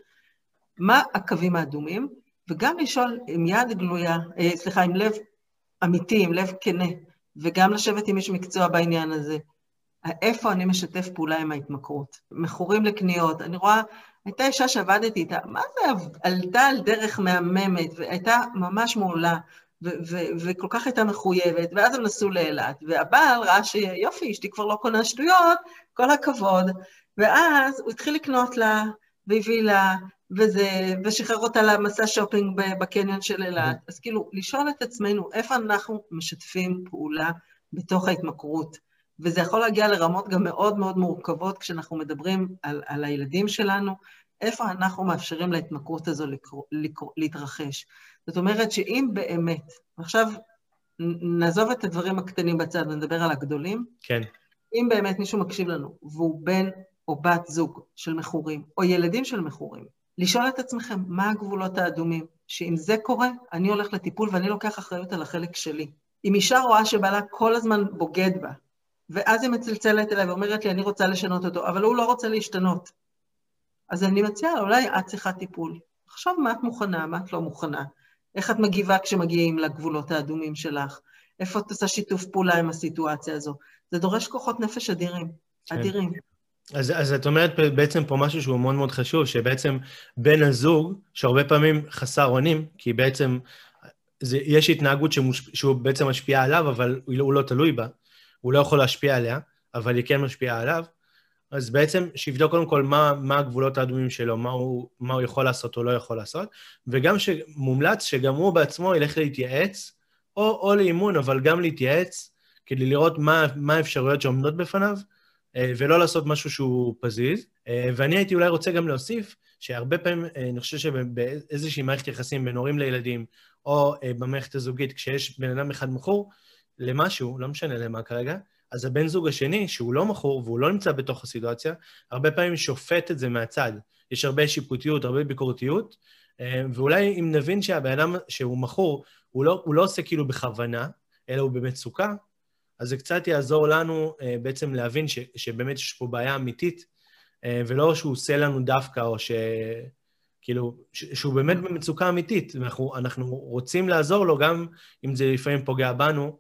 מה הקווים האדומים? וגם לשאול עם יד גלויה, אה, סליחה, עם לב אמיתי, עם לב כנה, וגם לשבת עם איש מקצוע בעניין הזה. איפה אני משתף פעולה עם ההתמכרות? מכורים לקניות, אני רואה, הייתה אישה שעבדתי איתה, מה זה, עלתה על דרך מהממת, והייתה ממש מעולה, וכל כך הייתה מחויבת, ואז הם נסעו לאילת, והבעל ראה שיופי, אשתי כבר לא קונה שטויות, כל הכבוד, ואז הוא התחיל לקנות לה, והביא לה, וזה, ושחרר אותה למסע שופינג בקניון של אילת. אז כאילו, לשאול את עצמנו איפה אנחנו משתפים פעולה בתוך ההתמכרות. וזה יכול להגיע לרמות גם מאוד מאוד מורכבות כשאנחנו מדברים על, על הילדים שלנו, איפה אנחנו מאפשרים להתמכרות הזו לקר, לקר, להתרחש. זאת אומרת שאם באמת, עכשיו נעזוב את הדברים הקטנים בצד ונדבר על הגדולים, כן. אם באמת מישהו מקשיב לנו והוא בן או בת זוג של מכורים, או ילדים של מכורים, לשאול את עצמכם מה הגבולות האדומים, שאם זה קורה, אני הולך לטיפול ואני לוקח אחריות על החלק שלי. אם אישה רואה שבעלה כל הזמן בוגד בה, ואז היא מצלצלת אליי ואומרת לי, אני רוצה לשנות אותו, אבל הוא לא רוצה להשתנות. אז אני מציעה, אולי את צריכה טיפול. עכשיו מה את מוכנה, מה את לא מוכנה. איך את מגיבה כשמגיעים לגבולות האדומים שלך? איפה את עושה שיתוף פעולה עם הסיטואציה הזו? זה דורש כוחות נפש אדירים, כן. אדירים. אז, אז את אומרת בעצם פה משהו שהוא מאוד מאוד חשוב, שבעצם בן הזוג, שהרבה פעמים חסר אונים, כי בעצם זה, יש התנהגות שמוש, שהוא בעצם משפיעה עליו, אבל הוא לא, הוא לא תלוי בה, הוא לא יכול להשפיע עליה, אבל היא כן משפיעה עליו, אז בעצם שיבדוק קודם כל מה, מה הגבולות האדומים שלו, מה הוא, מה הוא יכול לעשות או לא יכול לעשות, וגם שמומלץ שגם הוא בעצמו ילך להתייעץ, או, או לאימון, אבל גם להתייעץ, כדי לראות מה, מה האפשרויות שעומדות בפניו, אה, ולא לעשות משהו שהוא פזיז. אה, ואני הייתי אולי רוצה גם להוסיף, שהרבה פעמים, אה, אני חושב שבאיזושהי מערכת יחסים בין הורים לילדים, או במערכת הזוגית, כשיש בן אדם אחד מכור למשהו, לא משנה למה כרגע, אז הבן זוג השני, שהוא לא מכור והוא לא נמצא בתוך הסיטואציה, הרבה פעמים שופט את זה מהצד. יש הרבה שיפוטיות, הרבה ביקורתיות, ואולי אם נבין שהבן אדם שהוא מכור, הוא לא, הוא לא עושה כאילו בכוונה, אלא הוא במצוקה, אז זה קצת יעזור לנו uh, בעצם להבין ש, שבאמת יש פה בעיה אמיתית, uh, ולא שהוא עושה לנו דווקא, או ש... כאילו, שהוא באמת במצוקה אמיתית, ואנחנו אנחנו רוצים לעזור לו גם אם זה לפעמים פוגע בנו,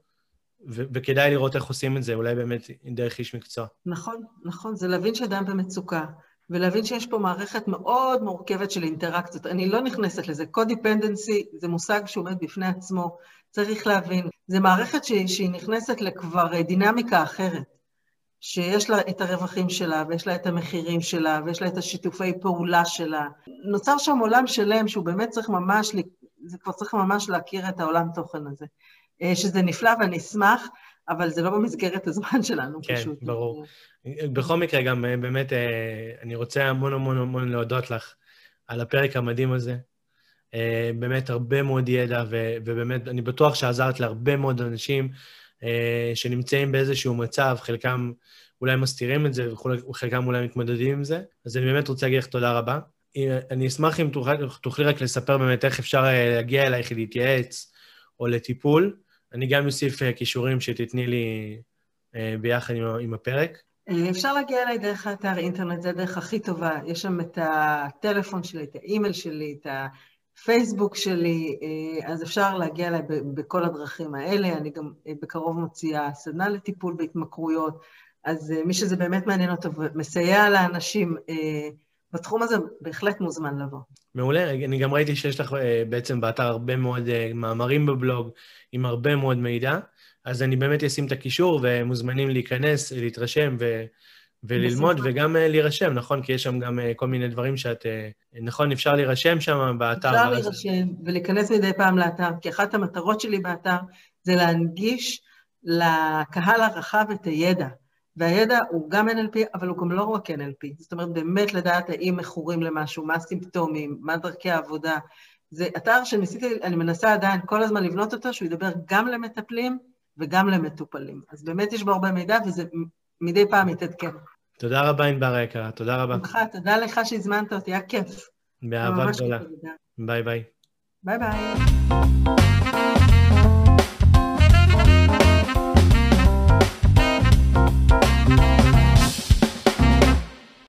וכדאי לראות איך עושים את זה, אולי באמת דרך איש מקצוע. נכון, נכון, זה להבין שאדם במצוקה, ולהבין שיש פה מערכת מאוד מורכבת של אינטראקציות. אני לא נכנסת לזה. קודיפנדנסי זה מושג שעומד בפני עצמו, צריך להבין. זו מערכת שהיא, שהיא נכנסת לכבר דינמיקה אחרת, שיש לה את הרווחים שלה, ויש לה את המחירים שלה, ויש לה את השיתופי פעולה שלה. נוצר שם עולם שלם שהוא באמת צריך ממש, זה כבר צריך ממש להכיר את העולם תוכן הזה. אה, שזה נפלא ואני אשמח, אבל זה לא במסגרת הזמן שלנו כן, פשוט. כן, ברור. בכל מקרה, גם אה, באמת, אה, אני רוצה המון המון המון להודות לך על הפרק המדהים הזה. אה, באמת הרבה מאוד ידע, ובאמת, אני בטוח שעזרת להרבה מאוד אנשים שנמצאים באיזשהו מצב, חלקם אולי מסתירים את זה, וחלקם אולי מתמודדים עם זה. אז אני באמת רוצה להגיד לך תודה רבה. אני אשמח אם תוכלי רק לספר באמת איך אפשר להגיע אלייך להתייעץ או לטיפול. אני גם אוסיף כישורים שתתני לי ביחד עם, הפרק. אפשר להגיע אליי דרך האתר אינטרנט, זה הדרך הכי טובה. יש שם את הטלפון שלי, את האימייל שלי, את הפייסבוק שלי, אז אפשר להגיע אליי בכל הדרכים האלה. אני גם בקרוב מוציאה סדנה לטיפול בהתמכרויות, אז מי שזה באמת מעניין אותו ומסייע לאנשים בתחום הזה בהחלט מוזמן לבוא. מעולה, אני גם ראיתי שיש לך אה, בעצם באתר הרבה מאוד אה, מאמרים בבלוג עם הרבה מאוד מידע, אז אני באמת אשים את הקישור ומוזמנים להיכנס, להתרשם ו... וללמוד בשמחה. וגם uh, להירשם, נכון? כי יש שם גם כל מיני דברים שאת... נכון, אפשר להירשם שם באתר. אפשר. להירשם ולהיכנס מדי פעם לאתר, כי אחת המטרות שלי באתר זה להנגיש לקהל הרחב את הידע. והידע הוא גם NLP, אבל הוא גם לא רק NLP. זאת אומרת, באמת לדעת האם מכורים למשהו, מה הסימפטומים, מה דרכי העבודה. זה אתר שניסיתי, אני מנסה עדיין כל הזמן לבנות אותו, שהוא ידבר גם למטפלים וגם למטופלים. אז באמת יש בו הרבה מידע, וזה מדי פעם מתעדכן. תודה רבה, ענבר היקרה, תודה רבה. שמחה, תודה לך שהזמנת אותי, היה כיף. באהבה גדולה. ביי ביי. ביי ביי.